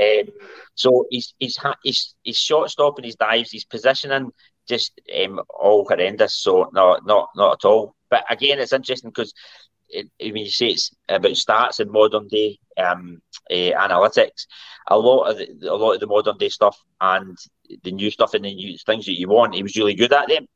Um, so he's he's he's he's shot stopping his dives, his positioning just um, all horrendous. So no, not not at all. But again, it's interesting because when you say it's about stats in modern day um, uh, analytics, a lot of the, a lot of the modern day stuff and the new stuff and the new things that you want, he was really good at them.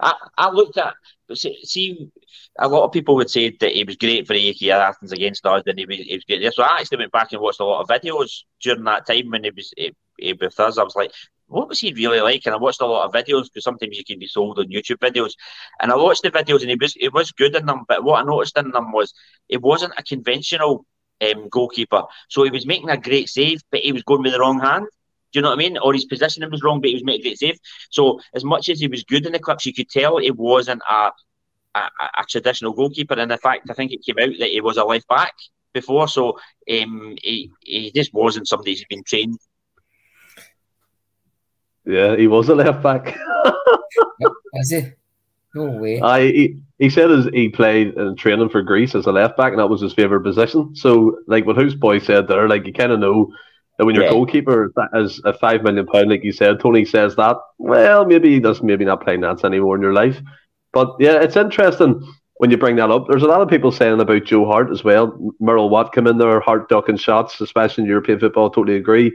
I, I looked at see, see a lot of people would say that he was great for AEK Athens against us and he was, he was great. So I actually went back and watched a lot of videos during that time when he was he, he with us. I was like, what was he really like? And I watched a lot of videos because sometimes you can be sold on YouTube videos. And I watched the videos and he was it was good in them. But what I noticed in them was it wasn't a conventional um, goalkeeper. So he was making a great save, but he was going with the wrong hand. Do you know what I mean? Or his positioning was wrong, but he was making a great save. So as much as he was good in the clips, you could tell it wasn't a, a, a traditional goalkeeper. And in fact, I think it came out that he was a left back before. So um, he, he just wasn't somebody who's been trained yeah, he was a left back. Is he? No way. I he, he said as he played in training for Greece as a left back, and that was his favourite position. So, like what House Boy said there, like you kind of know that when your yeah. goalkeeper is a five million pound, like you said, Tony says that. Well, maybe he does maybe not play Nats anymore in your life. But yeah, it's interesting when you bring that up. There's a lot of people saying about Joe Hart as well. Merle Watt come in there, Hart ducking shots, especially in European football. Totally agree.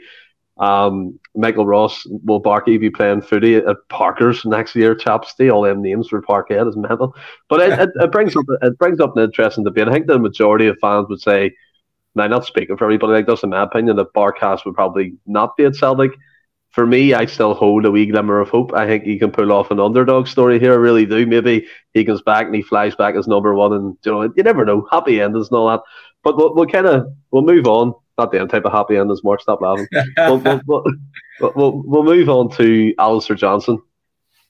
Um, Michael Ross will Barkey be playing footy at Parker's next year. Chaps, all them names for Parkhead is mental. But it, it, it, brings up it brings up an interesting debate. I think the majority of fans would say, now not speaking for everybody, like this in my opinion, that Barkas would probably not be at Celtic. For me, I still hold a wee glimmer of hope. I think he can pull off an underdog story here. I really do. Maybe he comes back and he flies back as number one, and you know, you never know. Happy endings and all that. But we'll, we'll kind of we'll move on not the end type of happy end as Mark. Stop laughing. we'll, we'll, we'll, we'll, move on to Alistair Johnston,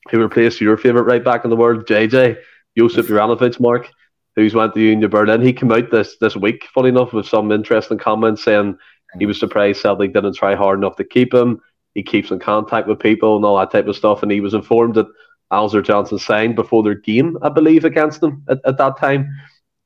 who replaced your favourite right back in the world, JJ Josip Juranovic, Mark, who's went to Union Berlin. He came out this this week, funny enough, with some interesting comments saying he was surprised Celtic didn't try hard enough to keep him. He keeps in contact with people and all that type of stuff, and he was informed that Alistair Johnston signed before their game, I believe, against them at, at that time.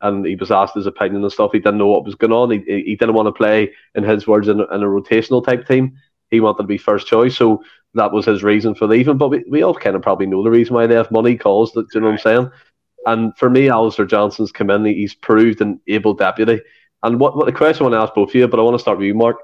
And he was asked his opinion and stuff. He didn't know what was going on. He, he didn't want to play, in his words, in, in a rotational type team. He wanted to be first choice, so that was his reason for leaving. But we, we all kind of probably know the reason why they have money calls. Do you know what I'm saying? And for me, Alistair Johnston's come in. He's proved an able deputy. And what, what the question I want to ask both of you, but I want to start with you, Mark.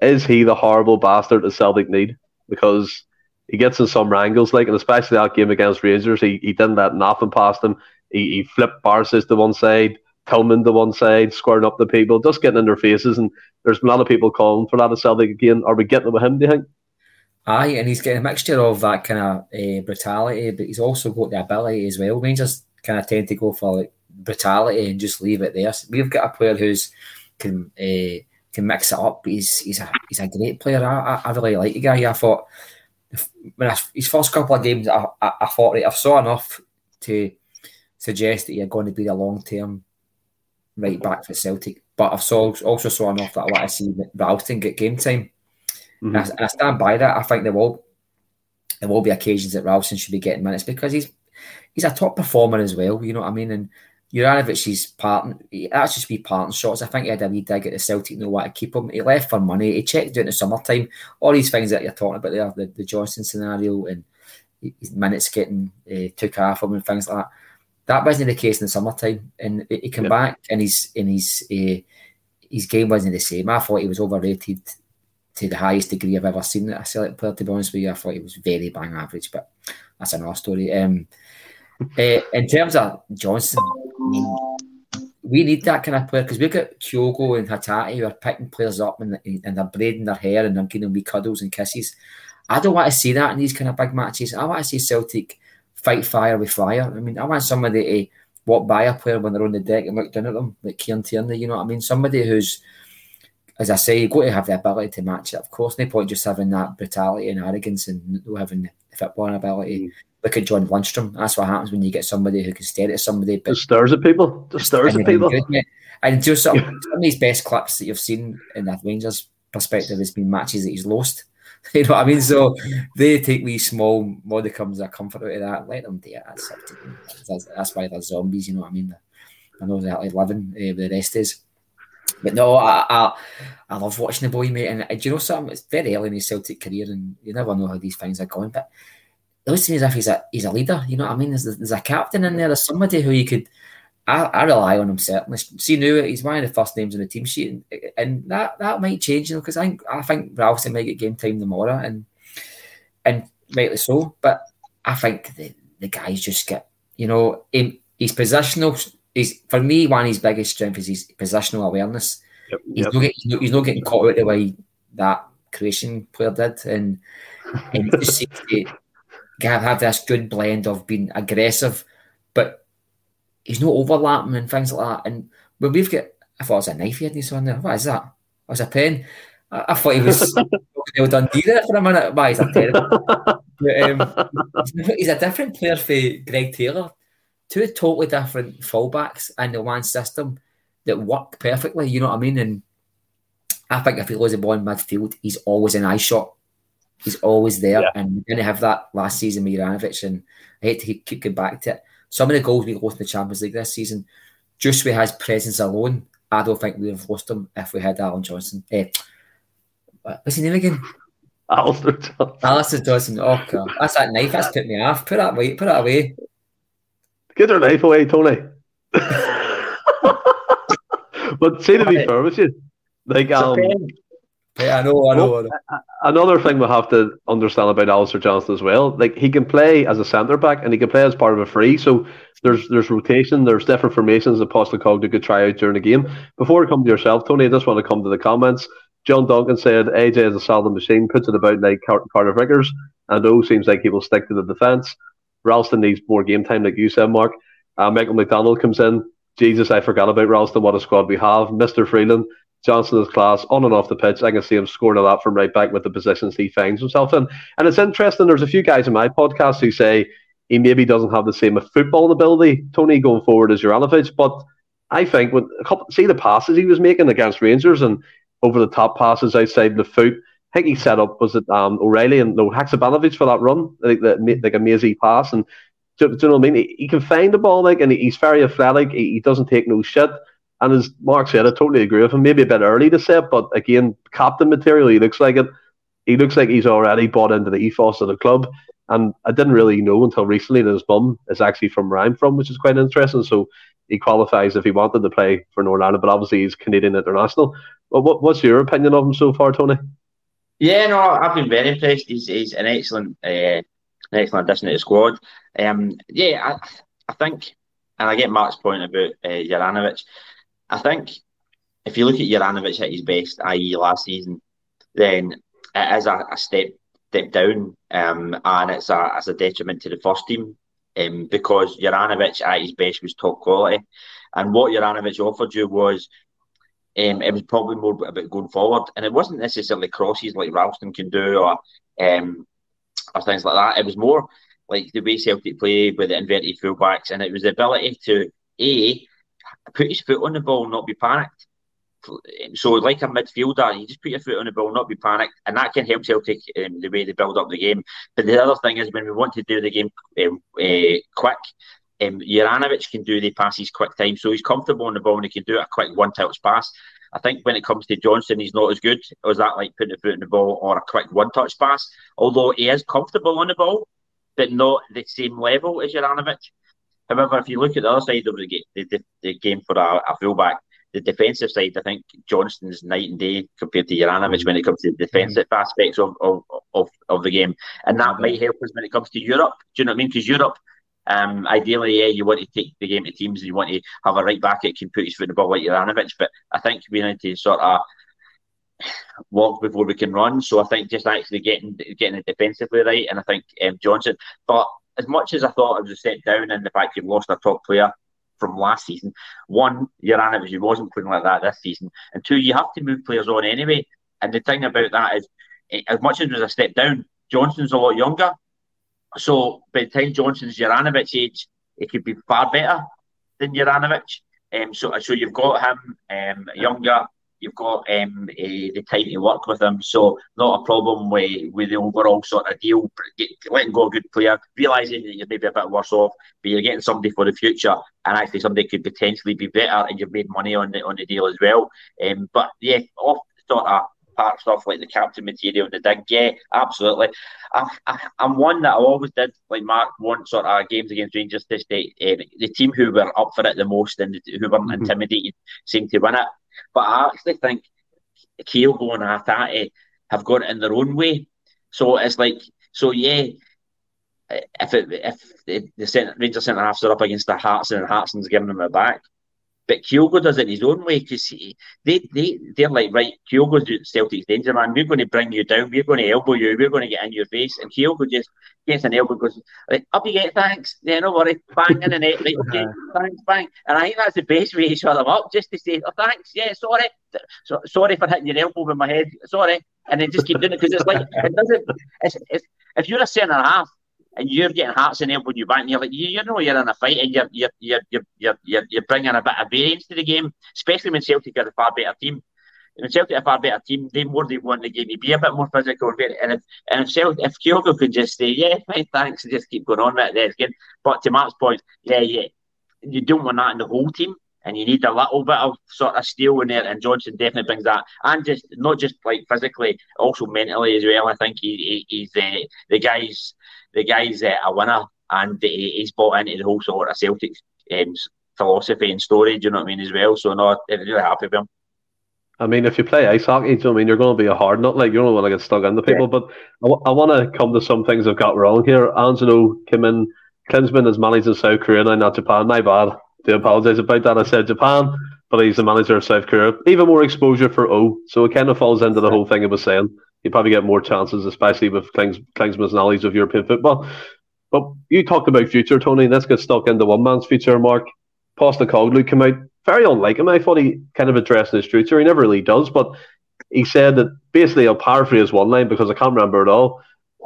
Is he the horrible bastard that Celtic need? Because he gets in some wrangles, like, and especially that game against Rangers, he, he didn't let nothing past him. He, he flipped Barisic to one side, Tillman to one side, squaring up the people, just getting in their faces. And there's a lot of people calling for that at Celtic again. Are we getting it with him, do you think? Aye, and he's getting a mixture of that kind of uh, brutality, but he's also got the ability as well. Rangers kind of tend to go for like brutality and just leave it there. So we've got a player who's can uh, can mix it up. He's he's a he's a great player. I, I, I really like the guy. I thought when I, his first couple of games, I, I, I thought right, I saw enough to suggest that you're going to be a long term right back for Celtic. But I've saw, also saw enough that I want to see Ralston get game time. Mm-hmm. And, I, and, I, stand by that. I think there will there will be occasions that Ralston should be getting minutes because he's he's a top performer as well. You know what I mean? And Juranovic's part, that's just be parting shots. I think he had a wee dig at the Celtic, know what to keep him. He left for money. He checked out in the summertime. All these things that you're talking about there, the, the Johnston scenario and his minutes getting uh, took off him and things like that. That wasn't the case in the summertime. And he came back and his and his uh, his game wasn't the same. I thought he was overrated to the highest degree I've ever seen a Celtic player. To be honest with you, I thought he was very bang average, but that's another story. Um, uh, in terms of Johnston, we need that kind of player because we've got Kyogo and Hatate who are picking players up and, and they're braiding their hair and they're giving them wee cuddles and kisses. I don't want to see that in these kind of big matches. I want to see Celtic fight fire with fire. I mean, I want somebody to walk by a player when they're on the deck and look down at them, like Kieran Tierney, you know what I mean? Somebody who's, as I say, you've got to have the ability to match it. Of course, no point just having that brutality and arrogance and not having the football ability. Mm. Look at John Lundstram. That's what happens when you get somebody who can stare at somebody. But just stares at people. Just stares at people. Good, and just some, some of these best clips that you've seen in that Rangers perspective has been matches that he's lost. you know what I mean? So they take these small modicums of comfort out of that. Let them do it. That's, that's, that's why they're zombies. You know what I mean? I know they're like living. Uh, the rest is. But no, I, I, I love watching the boy, mate. And uh, do you know something? It's very early in his Celtic career, and you never know how these things are going. But it looks to me as if he's a he's a leader. You know what I mean? There's, there's a captain in there. There's somebody who you could. I, I rely on him certainly. See now he's one of the first names on the team sheet, and, and that that might change, you know, because I think I think Ralston might get game time tomorrow, and and rightly so. But I think the the guys just get, you know, him, he's positional. He's for me one of his biggest strengths is his positional awareness. Yep, he's, yep. Not getting, he's, not, he's not getting caught out the way that Croatian player did, and and just seems to have this good blend of being aggressive, but he's not overlapping and things like that. And when we've got, I thought it was a knife he had in his hand there. What is that? It was a pen. I, I thought he was well done did it for a minute. Why is a terrible. but, um, he's a different player for Greg Taylor. Two totally different fullbacks in the one system that work perfectly. You know what I mean? And I think if he loses the ball in midfield, he's always an eye shot. He's always there, yeah. and we didn't have that last season with Juranovic. And I hate to keep going back to it. Some of the goals we lost in the Champions League this season, just with his presence alone, I don't think we'd have lost them if we had Alan Johnson. Eh, what's his name again? Alistair Johnston. Alistair Johnston. Oh god, that's that knife. That's put me off. Put that away. Put that away. Get your knife away, Tony. but say to be fair with you, like um, yeah, I know, I know, I know. Another thing we have to understand about Alistair Johnston as well, like he can play as a centre back and he can play as part of a free. So there's there's rotation, there's different formations that Postecoglou could try out during the game. Before I come to yourself, Tony, I just want to come to the comments. John Duncan said AJ is a solid machine, puts it about like Carter Vickers, and O seems like he will stick to the defence. Ralston needs more game time, like you said, Mark. Uh, Michael McDonald comes in. Jesus, I forgot about Ralston. What a squad we have. Mr. Freeland Johnston is class on and off the pitch. I can see him scoring a lot from right back with the positions he finds himself in. And it's interesting, there's a few guys in my podcast who say he maybe doesn't have the same football ability, Tony, going forward as Juranovic. But I think when a couple, see the passes he was making against Rangers and over the top passes outside the foot. I think he set up was it um, O'Riley and no Haksabanovic for that run, like the like a mazy pass and Do, do, you know what I mean? He, he, can find the ball, like, and he's very athletic. He, he, doesn't take no shit. And as Mark said, I totally agree with him. Maybe a bit early to say it, but again, captain material, he looks like it. He looks like he's already bought into the ethos of the club. And I didn't really know until recently that his mum is actually from where I'm from, which is quite interesting. So he qualifies if he wanted to play for Northern Ireland, but obviously he's Canadian international. Well, what, what's your opinion of him so far, Tony? Yeah, no, I've been very impressed. He's, he's an excellent, uh, an excellent addition to the squad. Um, yeah, I, I think, and I get Mark's point about uh, Juranovic. I think if you look at Juranovic at his best, i.e., last season, then it is a, a step step down, um, and it's a it's a detriment to the first team um, because Juranovic at his best was top quality, and what Juranovic offered you was. Um, it was probably more about going forward, and it wasn't necessarily crosses like Ralston can do, or um, or things like that. It was more like the way Celtic play with the inverted fullbacks, and it was the ability to a put his foot on the ball, not be panicked. So, like a midfielder, you just put your foot on the ball, not be panicked, and that can help Celtic um, the way they build up the game. But the other thing is when we want to do the game um, uh, quick, um, Juranovic can do the passes quick time, so he's comfortable on the ball and he can do a quick one touch pass. I think when it comes to Johnston, he's not as good as that, like putting a foot on the ball or a quick one touch pass. Although he is comfortable on the ball, but not the same level as Juranovic. However, if you look at the other side of the, game, the, the, the game for a, a fullback, the defensive side, I think Johnston's night and day compared to Juranovic when it comes to the defensive mm-hmm. aspects of, of, of, of the game. And that mm-hmm. might help us when it comes to Europe. Do you know what I mean? Because Europe, um, ideally, yeah, you want to take the game to teams and you want to have a right back that can put his foot in the ball like Juranovic. But I think we need to sort of walk before we can run. So I think just actually getting getting it defensively right, and I think um, Johnston. But as much as I thought it was a step down in the fact you've lost a top player from last season, one, Juranovic wasn't playing like that this season, and two, you have to move players on anyway. And the thing about that is, eh, as much as it was a step down, Johnston's a lot younger. So by the time Johnston's Juranovic age, it could be far better than Juranovic. Um, so, so you've got him um, younger, you've got um, uh, the time to work with him, so not a problem with, with the overall sort of deal. Get, letting go a good player, realizing that you're maybe a bit worse off, but you're getting somebody for the future, and actually somebody could potentially be better, and you've made money on the on the deal as well. Um, but yeah, off sort of part stuff like the captain material, the dig, yeah, absolutely. I, I, I'm one that I always did, like Mark, want sort of games against Rangers this day. Uh, the team who were up for it the most and who weren't mm-hmm. intimidated seemed to win it. But I actually think Kyogo and Hatate have got it in their own way. So it's like, so yeah, if it, if the, center, Rangers centre halves are up against the Hartson and Hartson's giving them a back, but Kyogo does it his own way because they, they, they're like, right, Kyogo's Celtic's danger man. We're going to bring you down. We're going to elbow you. We're going to get in your face. And Kyogo just gets an elbow, goes, like, up you get, thanks. Yeah, no worry. Bang in the net. Right, okay, thanks, bang. And I think that's the best way to shut them up, just to say, oh, thanks. Yeah, sorry. So, sorry for hitting your elbow with my head. Sorry. And then just keep doing it because it's like, it doesn't, it's, it's, if you're a centre half, and you're getting hearts in when you back, and you're like, you, you know, you're in a fight, and you're you're you're you're you're, you're bringing a bit of variance to the game, especially when Celtic are a far better team. When Celtic are a far better team, they more they want the game to be a bit more physical. And if and if Celtic, if Kyogo could just say, yeah, fine, thanks, and just keep going on with it, good. But to Mark's point, yeah, yeah, you don't want that in the whole team and you need a little bit of sort of steel in there. And Johnston definitely brings that, and just not just like physically, also mentally as well. I think he, he he's uh, the guy's the guy's uh, a winner, and he's bought into the whole sort of Celtic um, philosophy and story. Do you know what I mean as well? So no, I'm really happy with him. I mean, if you play ice hockey, do you know I mean you're going to be a hard nut. Like you don't want to get stuck into people. Yeah. But I, w- I want to come to some things I've got wrong here. Angelo came in. Klinsmann is managing South Korea now, not Japan. My bad. Do apologise about that. I said Japan, but he's the manager of South Korea. Even more exposure for O, so it kind of falls into the whole thing I was saying you probably get more chances, especially with Klings, Klinsmann's knowledge of European football. But you talked about future, Tony. Let's get stuck into one man's future, Mark. Postecoglou came out very unlike him. I thought he kind of addressed his future. He never really does, but he said that basically, I'll paraphrase one line because I can't remember it all.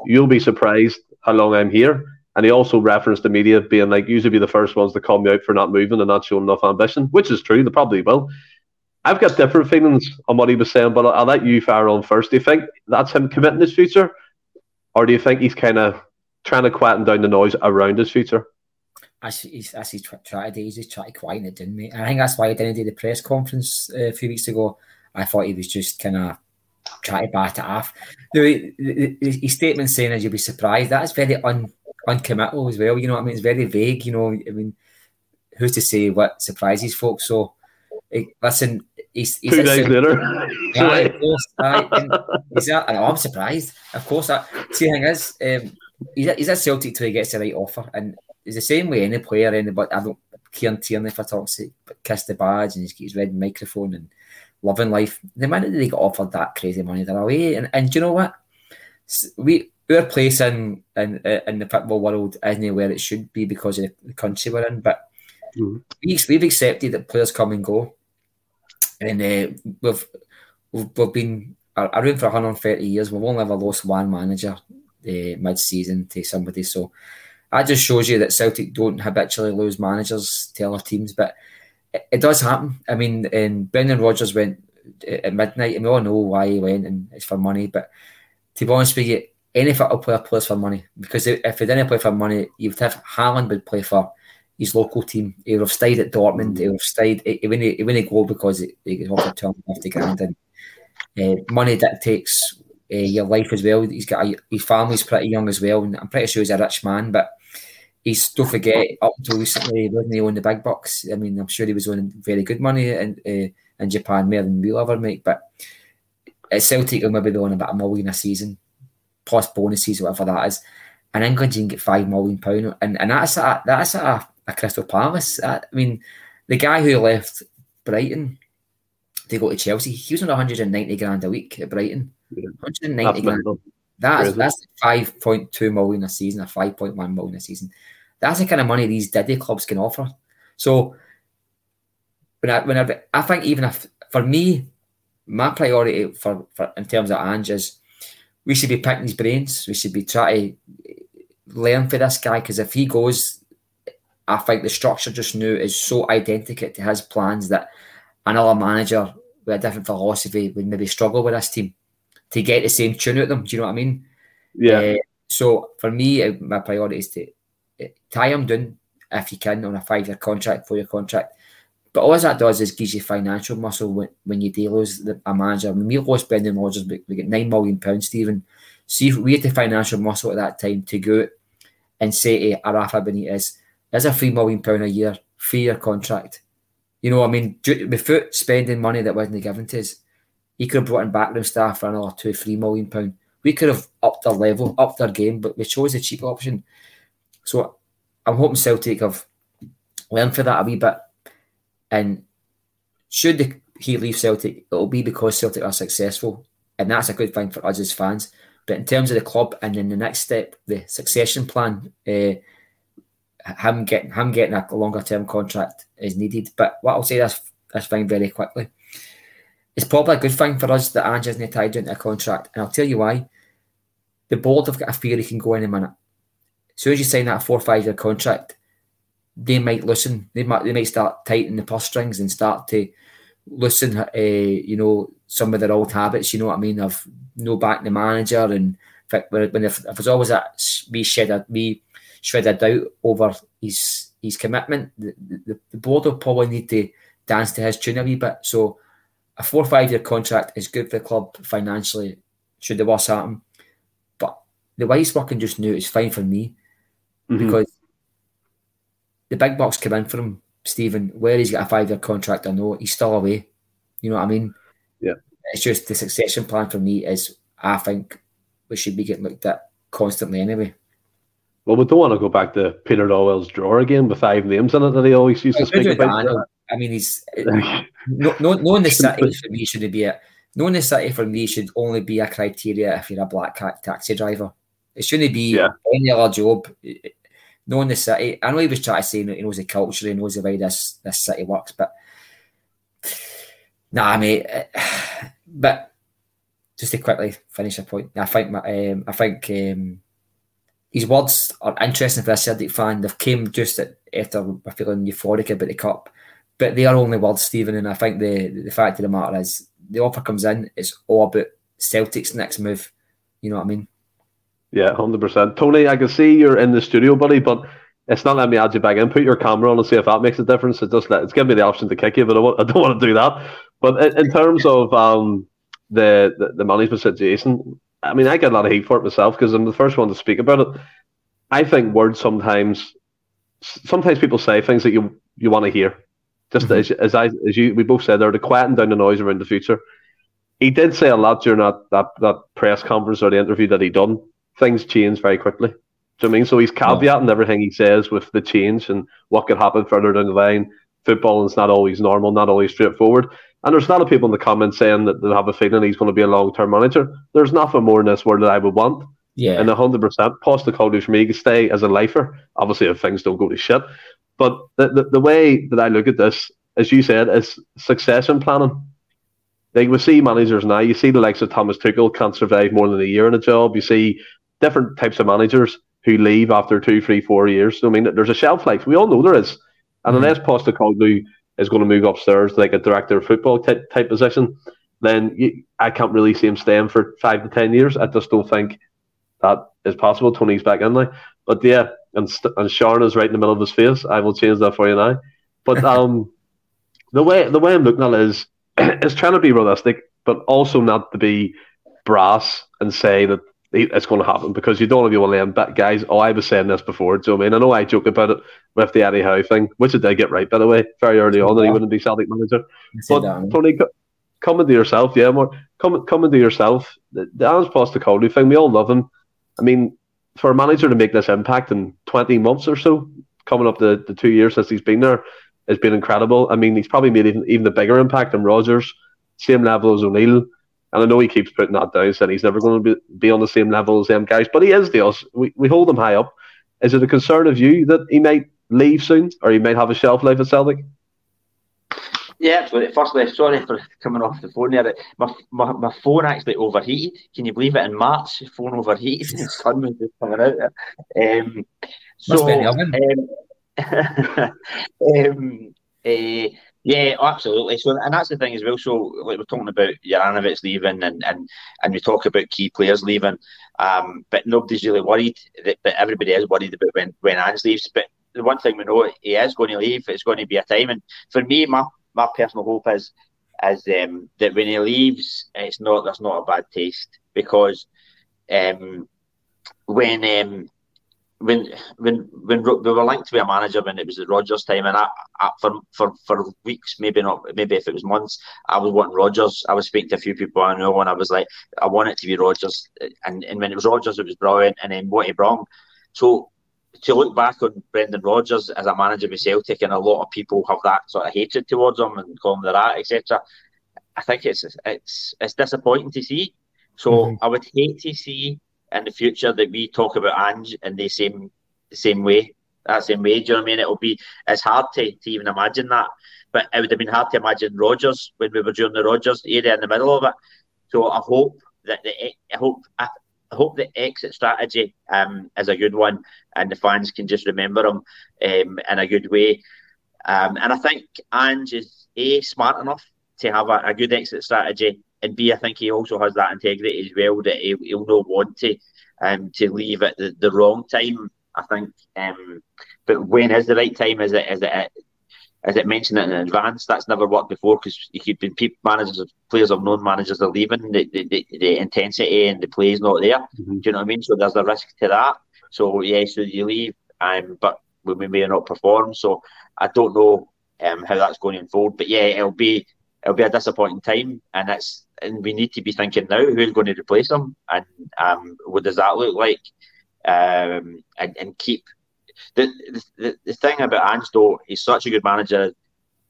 You'll be surprised how long I'm here. And he also referenced the media being like, usually be the first ones to call me out for not moving and not showing enough ambition, which is true. They probably will. I've got different feelings on what he was saying, but I'll, I'll let you fire on first. Do you think that's him committing his future, or do you think he's kind of trying to quieten down the noise around his future? That's his, that's his strategy. He's just trying to quieten it down, mate. I think that's why he didn't do the press conference uh, a few weeks ago. I thought he was just kind of trying to bat it off. The, the his statement saying, as you'll be surprised, that's very un, uncommittal as well. You know what I mean? It's very vague. You know, I mean, who's to say what surprises folks? So, listen, he's, he's two days later. Aye, of course, aye, he's at, and I'm surprised. Of course, that, see, the thing is, um, he's, at, he's at Celtic till he gets the right offer, and it's the same way any player. Any, but I don't. Kieran Tierney, if I talk kiss the badge and he's got his red microphone and loving life. The minute they got offered that crazy money, they're away. And, and do you know what? We our place in in in the football world isn't where it should be because of the country we're in. But mm-hmm. we, we've accepted that players come and go, and uh, we've, we've we've been around for 130 years. We've only ever lost one manager uh, mid-season to somebody. So that just shows you that Celtic don't habitually lose managers to other teams, but it, it does happen. I mean, and Brendan Rodgers went at midnight, and we all know why he went, and it's for money. But to be honest with you, any football player plays for money because if he didn't play for money, you'd have Haaland would play for his local team. He would have stayed at Dortmund. He would have stayed. He wouldn't, he wouldn't go because he, he got offered two hundred fifty grand. And uh, money dictates uh, your life as well. He's got a, his family's pretty young as well, and I'm pretty sure he's a rich man. But he's don't forget up until recently wasn't he on the big bucks. I mean, I'm sure he was on very good money in uh, in Japan more than we'll ever make. But at Celtic, he'll maybe be on about a million a season, plus bonuses, whatever that is. And England, you can get five million pound, and and that's a, that's a, a Crystal Palace. Uh, I mean, the guy who left Brighton to go to Chelsea, he was on 190 grand a week at Brighton. 190 that's grand. That's that's 5.2 million a season, or 5.1 million a season. That's the kind of money these Diddy clubs can offer. So when I when I, I think even if for me, my priority for, for in terms of Ange is we should be picking his brains. We should be trying to learn for this guy because if he goes, I think the structure just now is so identical to his plans that another manager with a different philosophy would maybe struggle with this team to get the same tune out them. Do you know what I mean? Yeah. Uh, so for me, uh, my priority is to eh, tie him down if you can on a five year contract, four year contract. But all that does is gives you financial muscle when, when you do lose a manager. When we lost Brendan Rodgers, we get nine million pounds, Stephen. See if we had the financial muscle at that time to go and say to Rafa Benitez, there's a three million pound a year, three year contract. You know, I mean, without spending money that wasn't given to us, he could have brought in backroom staff for another two, three million pound. We could have upped our level, upped our game, but we chose the cheap option. So I'm hoping Celtic have learned for that a wee bit. And should the, he leave Celtic, it'll be because Celtic are successful. And that's a good thing for us as fans. But in terms of the club and then the next step, the succession plan, uh, him getting him getting a longer term contract is needed. But what I'll say this this thing very quickly. It's probably a good thing for us that Ange isn't tied into a contract. And I'll tell you why. The board have got a fear he can go any minute as soon as you sign that four or five year contract, they might listen. They might they might start tightening the purse strings and start to listen. Uh, you know, some of their old habits. You know what I mean? Of no back the manager and when, if, if there's always that me shed me shredded doubt over his his commitment, the, the, the board will probably need to dance to his tune a wee bit. So a four or five year contract is good for the club financially. Should the worst happen, but the way he's working just now is fine for me mm-hmm. because the big bucks come in for him, Stephen. Where he's got a five year contract, I know he's still away. You know what I mean? Yeah. It's just the succession plan for me is I think we should be getting looked at constantly anyway. Well, we don't want to go back to Peter Lawwell's drawer again with five names in it that he always used to speak about. I mean, he's no, no, knowing the city for me should be a knowing the city for me should only be a criteria if you're a black cat taxi driver. It shouldn't be yeah. any other job. Knowing the city, I know he was trying to say he knows the culture, he knows the way this this city works, but nah, mate. But just to quickly finish a point, I think my, um, I think um, his words are interesting for a Celtic fan. They've came just at, after feeling euphoric about the cup, but they are only words, Stephen. And I think the the fact of the matter is, the offer comes in. It's all about Celtic's next move. You know what I mean? Yeah, hundred percent. Tony, I can see you're in the studio, buddy, but it's not letting me add you back in. Put your camera on and see if that makes a difference. It just let, it's giving me the option to kick you, but I, want, I don't want to do that. But in, in terms of um, the, the, the management situation, I mean, I get a lot of heat for it myself because I'm the first one to speak about it. I think words sometimes, sometimes people say things that you you want to hear. Just mm-hmm. as, as I as you we both said they're to quieten down the noise around the future. He did say a lot during that, that, that press conference or the interview that he done. Things change very quickly. Do you know I mean? So he's caveating everything he says with the change and what could happen further down the line. Football is not always normal, not always straightforward. And there's a lot of people in the comments saying that they have a feeling he's going to be a long term manager. There's nothing more in this world that I would want. Yeah. And 100% Postecoglou for me to stay as a lifer, obviously if things don't go to shit. But the, the, the way that I look at this, as you said, is succession planning. Like we see managers now, you see the likes of Thomas Tuchel can't survive more than a year in a job. You see different types of managers who leave after two, three, four years. So, I mean, there's a shelf life. We all know there is. And mm-hmm. unless Postecoglou is going to move upstairs like a director of football type, type position, then you, I can't really see him staying for five to ten years. I just don't think that is possible. Tony's back in now, but yeah, and and Sean is right in the middle of his face. I will change that for you now. But um, the way the way I'm looking at it is, is trying to be realistic, but also not to be brass and say that it's going to happen because you don't to one of them but guys. Oh, I was saying this before. Do you know I mean? I know I joke about it with the Eddie Howe thing, which I did get right by the way, very early on that he wouldn't be Celtic manager. But that, Tony, come into yourself, yeah, more come come into yourself. The, the Ange Postecoglou thing, we all love him. I mean, for a manager to make this impact in twenty months or so, coming up the, the two years since he's been there, has been incredible. I mean, he's probably made even even the bigger impact than Rodgers, same level as O'Neill and I know he keeps putting that down, saying he's never going to be, be on the same level as them guys, but he is the us. We, we hold him high up. Is it a concern of you that he might leave soon or he might have a shelf life at Celtic? Yeah, absolutely. Firstly, sorry for coming off the phone there. My, my, my phone actually overheated. Can you believe it? In March, the phone overheated. the sun was just coming out. Um, so, um, um, uh, yeah, absolutely. So, and that's the thing as well. So, like we're talking about Juranovic leaving, and and and we talk about key players leaving, um, but nobody's really worried. That, but everybody is worried about when when Ange leaves. But the one thing we know, he is going to leave. It's going to be a time. And for me, my my personal hope is is um, that when he leaves, it's not there's not a bad taste because um, when um, when when when we were linked to be a manager when it was at Rodgers time, and I, I, for for for weeks, maybe not, maybe if it was months, I was wanting Rodgers. I was speaking to a few people I know, and I was like, I want it to be Rodgers, And and when it was Rodgers, it was brilliant. And then what he brought. So to look back on Brendan Rodgers as a manager with Celtic, and a lot of people have that sort of hatred towards him and call him the rat, etc. I think it's it's it's disappointing to see. So mm-hmm. I would hate to see in the future that we talk about Ange in the same the same way. That same way. Do you know what I mean? It'll be it's hard to, to even imagine that. But it would have been hard to imagine Rodgers when we were doing the Rodgers era in the middle of it. So I hope that the I hope I, hope the exit strategy um, is a good one and the fans can just remember him um, in a good way. Um, and I think Ange is a smart enough to have a, a good exit strategy and B, I think he also has that integrity as well that he, will not want to um, to leave at the, the wrong time. I think, um, but when is the right time? Is it is it is it mentioned it in advance? That's never worked before because you could be people managers, players have known managers are leaving. The, the, the, the intensity and the play is not there. Mm-hmm. Do you know what I mean? So there's a risk to that. So yeah, so you leave, um, but we may not perform. So I don't know um, how that's going to unfold. But yeah, it'll be it'll be a disappointing time, and it's and we need to be thinking now who's going to replace him, and um, what does that look like, um, and, and keep the, the the thing about Ange though, he's such a good manager.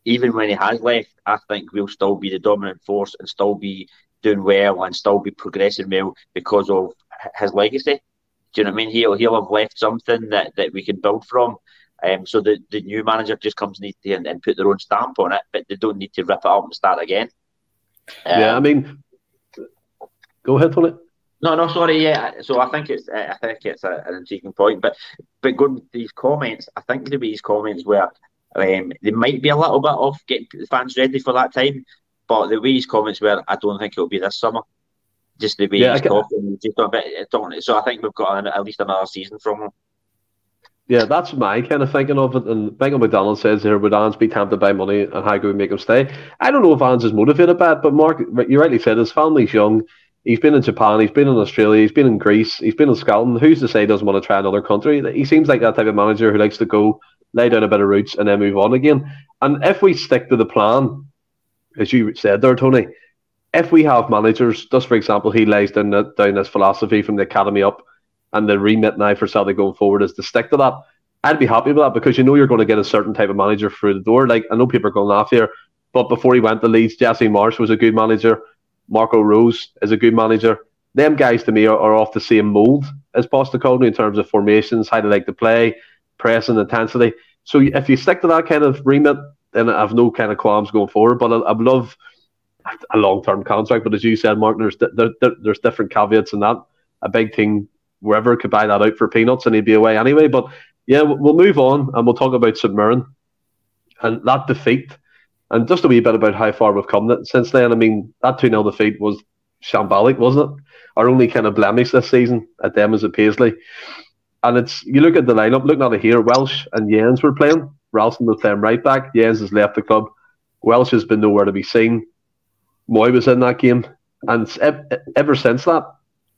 Even when he has left, I think we'll still be the dominant force and still be doing well and still be progressing well because of his legacy. Do you know what I mean? He'll he'll have left something that, that we can build from. Um, so the, the new manager just comes need to and, and, put their own stamp on it, but they don't need to rip it up and start again. Um, yeah, I mean, go ahead, Tony. No, no, sorry. Yeah, so I think it's I think it's a, an intriguing point, but but going to these comments, I think there'll be these comments where um, there might be a little bit off getting the fans ready for that time, but the way his comments were, I don't think it'll be this summer. Just the way yeah, he's talking, just a bit. So I think we've got an, at least another season from him. Yeah, that's my kind of thinking of it. And Michael McDonald says here, would Ange be tempted by money and how could we make him stay? I don't know if Ange is motivated by it, but Mark, you rightly said his family's young. He's been in Japan, he's been in Australia, he's been in Greece, he's been in Scotland. Who's to say he doesn't want to try another country? He seems like that type of manager who likes to go, lay down a bit of roots, and then move on again. And if we stick to the plan, as you said there, Tony, if we have managers, just for example, he lays down, down this philosophy from the academy up and the remit now for Celtic going forward is to stick to that. I'd be happy with that because you know you're going to get a certain type of manager through the door. Like I know people are going off here, but before he went to Leeds, Jesse Marsh was a good manager. Marco Rose is a good manager. Them guys to me are, are off the same mould as Postecoglou in terms of formations, how they like to play, pressing intensity. So if you stick to that kind of remit, then I have no kind of qualms going forward. But I, I'd love a long term contract. But as you said, Mark, there's there, there, there's different caveats in that. A big team wherever could buy that out for peanuts and he'd be away anyway. But yeah, we'll move on and we'll talk about St Mirren and that defeat. And just a wee bit about how far we've come since then. I mean, that 2 0 defeat was shambolic, wasn't it? Our only kind of blemish this season at them is a Paisley. And it's you look at the lineup, looking at it here, Welsh and Jenz were playing. Ralston was playing right back. Jenz has left the club. Welsh has been nowhere to be seen. Mooy was in that game. And ever since that,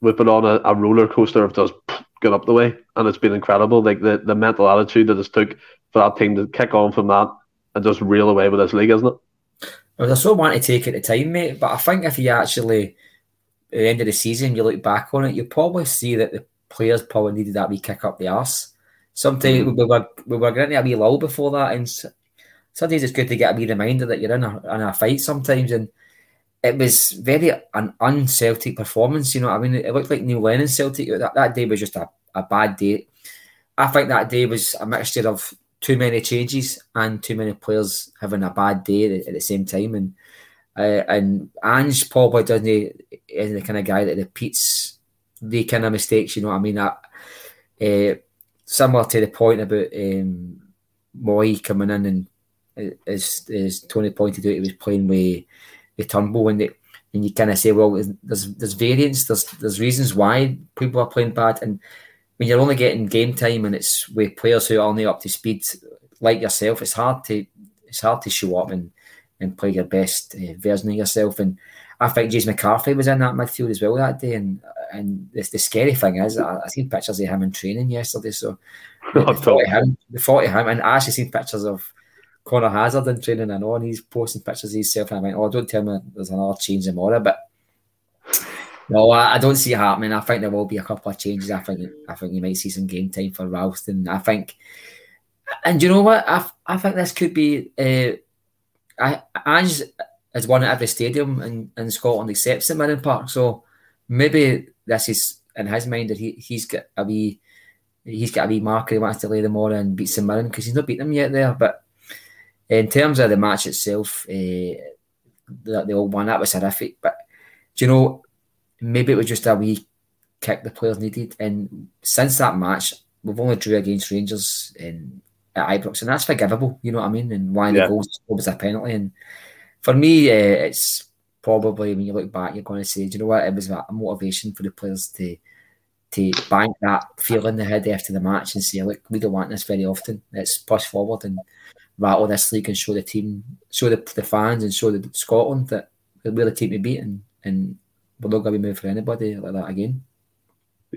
we've been on a, a roller coaster of just get up the way, and it's been incredible. Like the, the mental attitude that it's took for that team to kick on from that and just reel away with this league, isn't it? Well, I so want to take it the time, mate. But I think if you actually at the end of the season you look back on it, you probably see that the players probably needed that wee kick up the arse. Sometimes mm-hmm. we were we were getting a wee lull before that, and sometimes it's good to get a wee reminder that you're in a in a fight sometimes and it was very an un-Celtic performance. You know, I mean, it looked like Neil Lennon Celtic. That, that day was just a, a bad day. I think that day was a mixture of too many changes and too many players having a bad day at, the same time. And uh, and Ange probably doesn't is the kind of guy that repeats the kind of mistakes. You know what I mean? That uh, similar to the point about um, Mooy coming in and as as Tony pointed out, he was playing with the Turnbull and, the, and you kind of say, well, there's there's variance, there's there's reasons why people are playing bad, and when you're only getting game time and it's with players who are only up to speed like yourself, it's hard to it's hard to show up and, and play your best uh, version of yourself. And I think James McCarthy was in that midfield as well that day. And and the, the scary thing is, I, I seen pictures of him in training yesterday. So the thought of him, the thought of him, and I actually seen pictures of Conor Hazard in training and on. He's posting pictures of himself, and I went, "Oh, don't tell me there's another change tomorrow." But no, I, I, don't see it happening. I think there will be a couple of changes. I think I think you might see some game time for Ralston. I think, and you know what? I, I think this could be. Uh, I Ange has won at every stadium in, in Scotland except St Mirren Park. So maybe this is in his mind that he he's got a wee he's got a wee marker he wants to lay them on and beat St Mirren because he's not beat them yet there. But in terms of the match itself, uh, the, the old one that was horrific. But do you know, maybe it was just a wee kick the players needed. And since that match, we've only drew against Rangers in at Ibrox, and that's forgivable. You know what I mean? And why yeah. the goal was a penalty. And for me, uh, it's probably when you look back, you're going to say, do you know what? It was a motivation for the players to to bank that feeling they had after the match and say, look, we don't want this very often. Let's push forward and this league and show the team, show the, the fans and show the Scotland that we're the team to beat and, and we're not going to be moved for anybody like that again.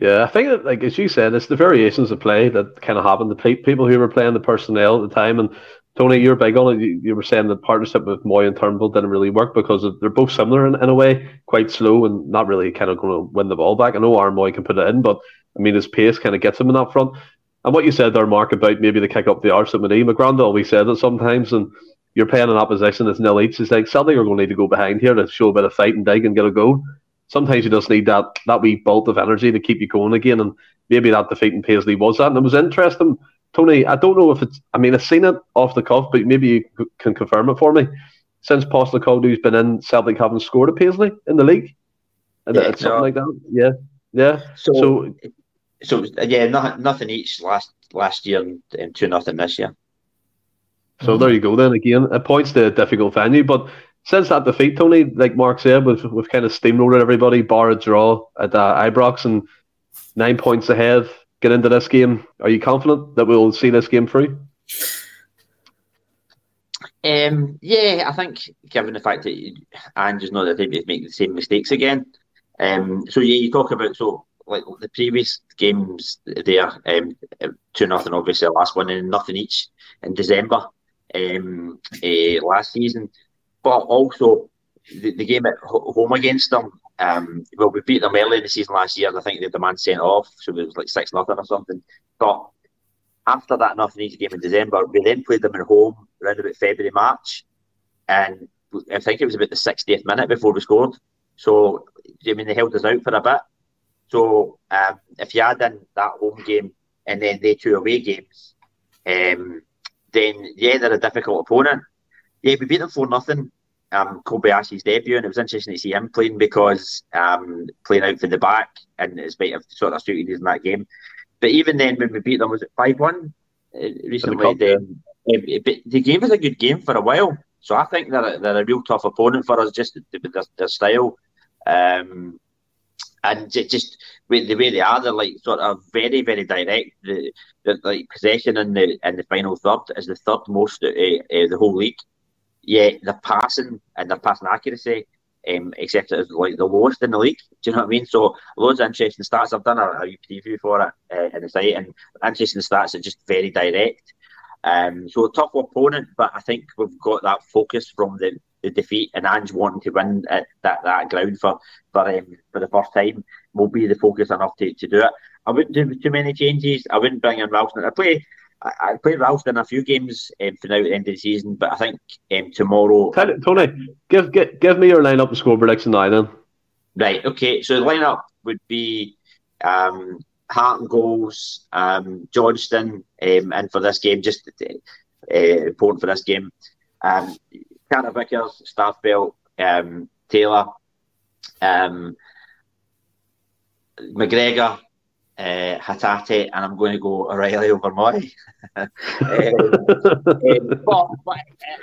Yeah, I think that, like as you said, it's the variations of play that kind of happened. The people who were playing the personnel at the time, and Tony, you're big on it. You, you were saying the partnership with Mooy and Turnbull didn't really work because of, they're both similar in, in a way, quite slow and not really kind of going to win the ball back. I know Aaron Mooy can put it in, but I mean his pace kind of gets him in that front. And what you said there, Mark, about maybe the kick up the arse at Mani, McGrand always said that sometimes, and you're playing an opposition that's nil each. It's like Celtic are going to need to go behind here to show a bit of fight and dig and get a goal. Sometimes you just need that that wee bolt of energy to keep you going again, and maybe that defeat in Paisley was that. And it was interesting, Tony. I don't know if it's. I mean, I've seen it off the cuff, but maybe you can confirm it for me. Since Postecoglou's been in, Celtic haven't scored a Paisley in the league, and yeah, it's something no. like that. Yeah, yeah. So, so so yeah, nothing, nothing each last last year and, and two nothing this year. So there you go. Then again, it points to a difficult venue, but since that defeat, Tony, like Mark said, we've, we've kind of steamrolled everybody, bar a draw at uh, Ibrox, and nine points ahead. get into this game? Are you confident that we'll see this game through? Um, yeah, I think given the fact that Ange's not that they make the same mistakes again. Um, so yeah, you talk about so like the previous games there, um, two nothing obviously the last one and nothing each in December um, uh, last season, but also the, the game at home against them. Um, well, we beat them early in the season last year, and I think they had the man sent off, so it was like six nothing or something. But after that nothing each game in December, we then played them at home around about February March, and I think it was about the 60th minute before we scored. So I mean they held us out for a bit. So um, if you add in that home game and then the two away games, um, then yeah, they're a difficult opponent. Yeah, we beat them for nothing. Um, Kobayashi's debut, and it was interesting to see him playing because um, playing out for the back, and it might have sort of suited us in that game. But even then, when we beat them, was it five one uh, recently? Then but the game was a good game for a while. So I think they're a, they're a real tough opponent for us, just with their, their style. Um, and just the way they are, they're like sort of very, very direct. The, the like possession in the in the final third is the third most uh, uh, the whole league. Yeah, the passing and their passing accuracy, um, except it's like the lowest in the league. Do you know what I mean? So loads of interesting stats. I've done a, a preview for it uh, in the site, and interesting stats are just very direct. Um, so a tough opponent, but I think we've got that focus from the the defeat and Ange wanting to win at that, that ground for for um, for the first time will be the focus enough to, to do it. I wouldn't do too many changes. I wouldn't bring in Ralston. I play I, I played Ralston a few games um, for now at the end of the season, but I think um, tomorrow. Tony, give, give give me your lineup and score prediction now then. Right. Okay. So the lineup would be um, Hart and goals, um, Johnston, um, and for this game, just uh, important for this game. Um, Carter Vickers, Starfelt, um, Taylor, um, McGregor, uh, Hatate, and I'm going to go O'Riley over Mooy. um, um, but, but,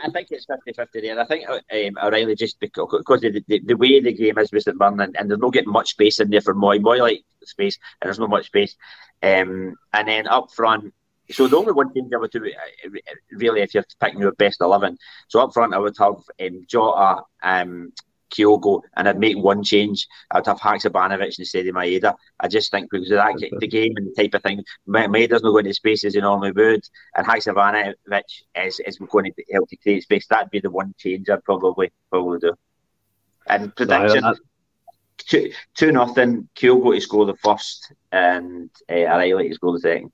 I think it's 50 50 there. I think um, O'Riley just because, because the, the, the, way the game is with St and, and, there's not getting much space in there for Moy. Mooy like space, and there's not much space. Um, and then up front, so the only one change I would do, uh, really, if you're picking your best eleven, so up front I would have um, Jota, um, Kyogo, and I'd make one change. I'd have Haksabanovic instead of Maeda. I just think because of that, the game and the type of thing, Maeda's not going to space as he normally would, and Haksabanovic is, is going to help to create space. That'd be the one change I'd probably probably do. And prediction. two, two nothing. Kyogo to score the first, and uh, O'Riley to score the second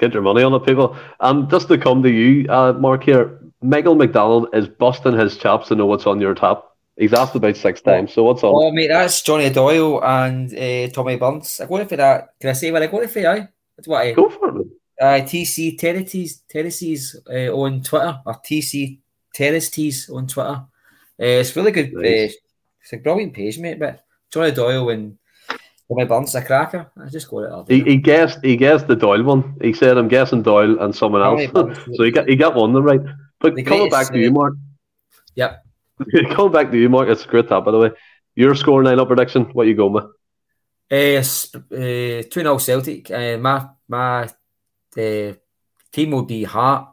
get your money on it, people. And just to come to you, uh, Mark here, Michael McDonald is busting his chops to know what's on your top. He's asked about six times, so what's on? Oh, mate, that's Johnny Doyle and uh, Tommy Burns. I go for that. Can I say what I go for? Aye, that's what I go for it. Uh, TC Terraces, Terraces uh, on Twitter or TC Terraces on Twitter. Uh, it's really good. Nice. Uh, it's a brilliant page, mate. But Johnny Doyle and my Burns a cracker. I just got it. He, he guessed. He guessed the Doyle one. He said, "I'm guessing Doyle and someone else." so he got he got one of them right. But the coming back to you, Mark. Yep. coming back to you, Mark. It's a great top, by the way. Your score nine up prediction. What you going with? Uh, uh, 2 0 Celtic. Uh, my my uh, team will be Hart,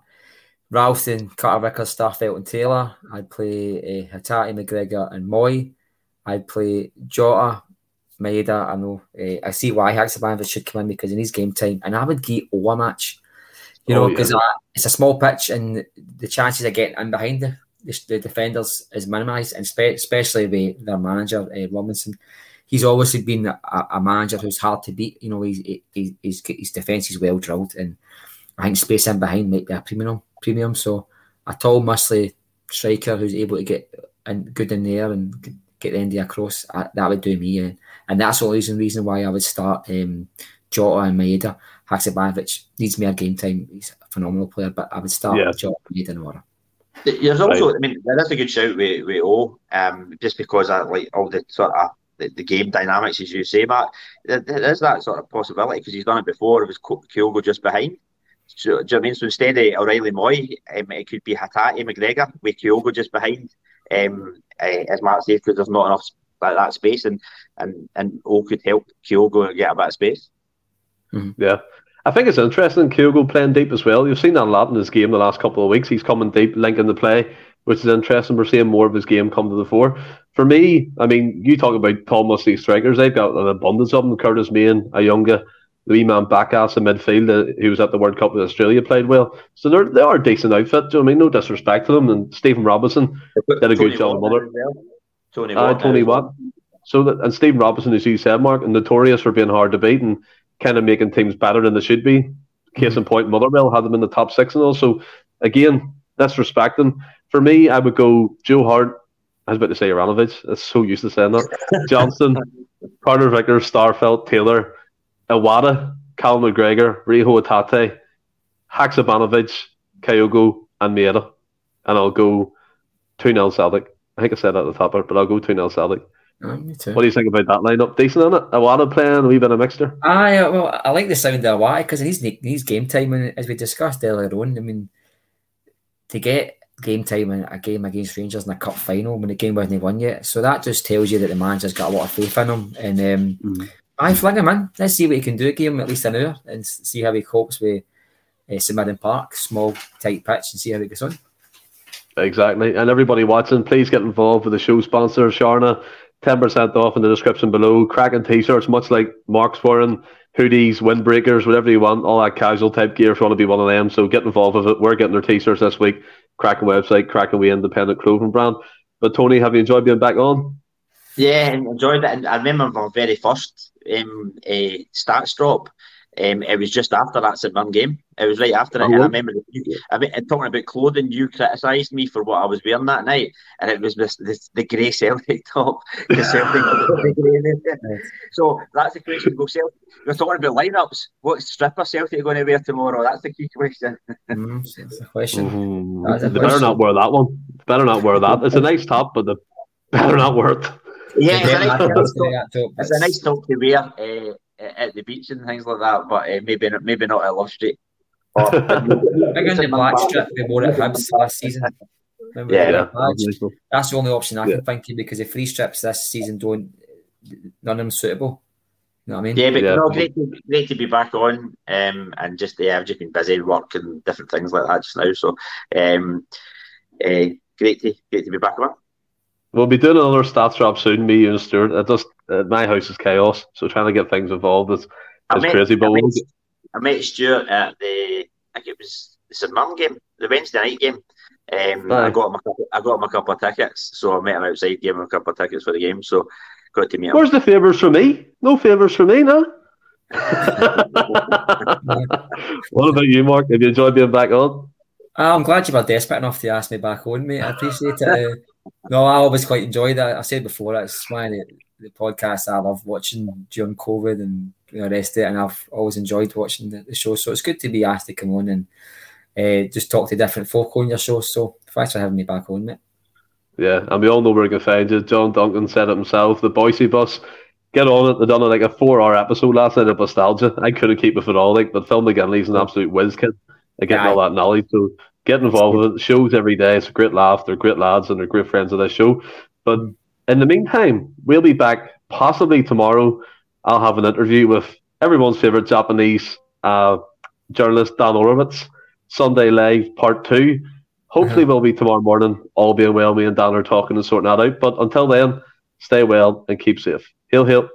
Ralston, Carter Vickers, Starfelt, and Taylor. I'd play uh, Hatate, McGregor, and Mooy. I'd play Jota, Maeda, I know. Uh, I see why Haksabanovic should come in because in his game time, and I would give O a match, you know, because oh, yeah. it's a small pitch and the chances of getting in behind the, the, the defenders is minimised, and spe- especially with their manager, uh, Robinson. He's obviously been a, a, manager who's hard to beat. You know, he's, he, he's, his defence is well drilled, and I think space in behind might be a premium. Premium, so a tall, muscly striker who's able to get in, good in there and get the end of across, I, that would do me. And, and that's always the reason reason why I would start um, Jota and Maeda. Haksabanovic needs more game time. He's a phenomenal player, but I would start yeah. with Jota and Maeda in order. There's also, I mean, that's a good shout with, with O, um, just because I like all the sort of the, the game dynamics, as you say, Matt. There, there is that sort of possibility because he's done it before. It was Kyogo just behind. So, do you know what I mean? So instead of O'Riley Mooy, um, it could be Hatate McGregor with Kyogo just behind um, uh, as Mark says, because there's not enough that, that space, and and and all could help Kyogo get a bit of space. Mm-hmm. Yeah. I think it's interesting Kyogo playing deep as well. You've seen that a lot in his game the last couple of weeks. He's coming deep, linking the play, which is interesting. We're seeing more of his game come to the fore. For me, I mean, you talk about tall, musty strikers. They've got an abundance of them. Curtis Main, Ayunga, the wee man Baccus in midfield, uh, who was at the World Cup with Australia, played well. So they're, they are a decent outfit. Do you know I mean? No disrespect to them. And Stephen Robinson did a good job. Mother. Tony Watt. Uh, Tony Watt. So that, and Stephen Robinson, as you said, Mark, and notorious for being hard to beat and kind of making teams better than they should be. Case in point, Motherwell had them in the top six and all. So again, that's respecting. For me, I would go Joe Hart. I was about to say Ivanovic. That's so used to saying that. Johnston, Carter Vickers, Starfelt, Taylor, Iwata, Cal McGregor, Reo Hatate, Haksabanovic, Kyogo, and Maeda. And I'll go 2 0 Celtic. I think I said that at the top, but I'll go 2 0 Celtic. Oh, me too. What do you think about that lineup? Decent on it? Iwata playing a wee bit of mixture. I uh, well, I like the sound of Iwata because he's needs game time, and as we discussed earlier on, I mean, to get game time in a game against Rangers in a cup final when the game wasn't won yet, so that just tells you that the manager's got a lot of faith in him. And um, mm. I fling him in. Let's see what he can do. Give him at least an hour and see how he copes with uh, St Mirren Park, small tight pitch, and see how it goes on. Exactly. And everybody watching, please get involved with the show sponsor, Stjärna. 10% off in the description below. Cracking t shirts, much like Mark's wearing, hoodies, windbreakers, whatever you want, all that casual type gear if you want to be one of them. So get involved with it. We're getting their t shirts this week. Cracking website, cracking we independent clothing brand. But Tony, have you enjoyed being back on? Yeah, enjoyed it. I remember our very first um, uh, stats drop. Um, it was just after that St Mirren game. It was right after it. Oh, and I remember you, I mean, talking about clothing, you criticised me for what I was wearing that night, and it was this, this the grey Celtic top. The Celtic so that's the question. Go Celtic. We're talking about lineups. What stripper Celtic are going to wear tomorrow? That's the key question. mm, that's the question. Mm-hmm. That's a they question. better not wear that one. Better not wear that. It's a nice top, but the better not wear it. Yeah, it's a, nice, top, it's a nice top to wear. Uh, at the beach and things like that, but uh, maybe maybe not at Love Street. I got the black strip they wore at Hibs last season. yeah, that's the only option I yeah. can think of because the free strips this season don't none of them suitable. You know what I mean? Yeah, but yeah. No, great, to, great to be back on. Um, and just yeah, I've just been busy working different things like that just now. So, um, uh, great to great to be back on. We'll be doing another stats drop soon. Me and Stuart. It just uh, my house is chaos, so trying to get things involved is, is met, crazy. But I met, we'll I met Stuart at the I think it was the St Mirren game, the Wednesday night game. Um, I got him a couple, I got him a couple of tickets, so I met him outside, gave him a couple of tickets for the game. So got to meet him. Where's the favours for me? No favours for me, no. what about you, Mark? Have you enjoyed being back on? Uh, I'm glad you were desperate enough to ask me back on, mate. I appreciate it. No, I always quite enjoy that. I said before, that's why the, the podcast I love watching during COVID and the rest of it, and I've always enjoyed watching the, the show. So it's good to be asked to come on and uh, just talk to different folk on your show. So thanks for having me back on, mate. Yeah, and we all know where we can find you. John Duncan said it himself, the Bhoycie bus. Get on it. They done like a four hour episode last night of nostalgia. I couldn't keep it for all, like, but Phil McGinley's an absolute whiz kid. Getting yeah, all that knowledge. So get involved with it. Shows every day. It's a great laugh. They're great lads and they're great friends of this show. But in the meantime, we'll be back possibly tomorrow. I'll have an interview with everyone's favorite Japanese uh, journalist, Dan Orlowitz. Sunday Live Part 2. Hopefully, uh-huh. we'll be tomorrow morning. All being well, me and Dan are talking and sorting that out. But until then, stay well and keep safe. Hail, hail.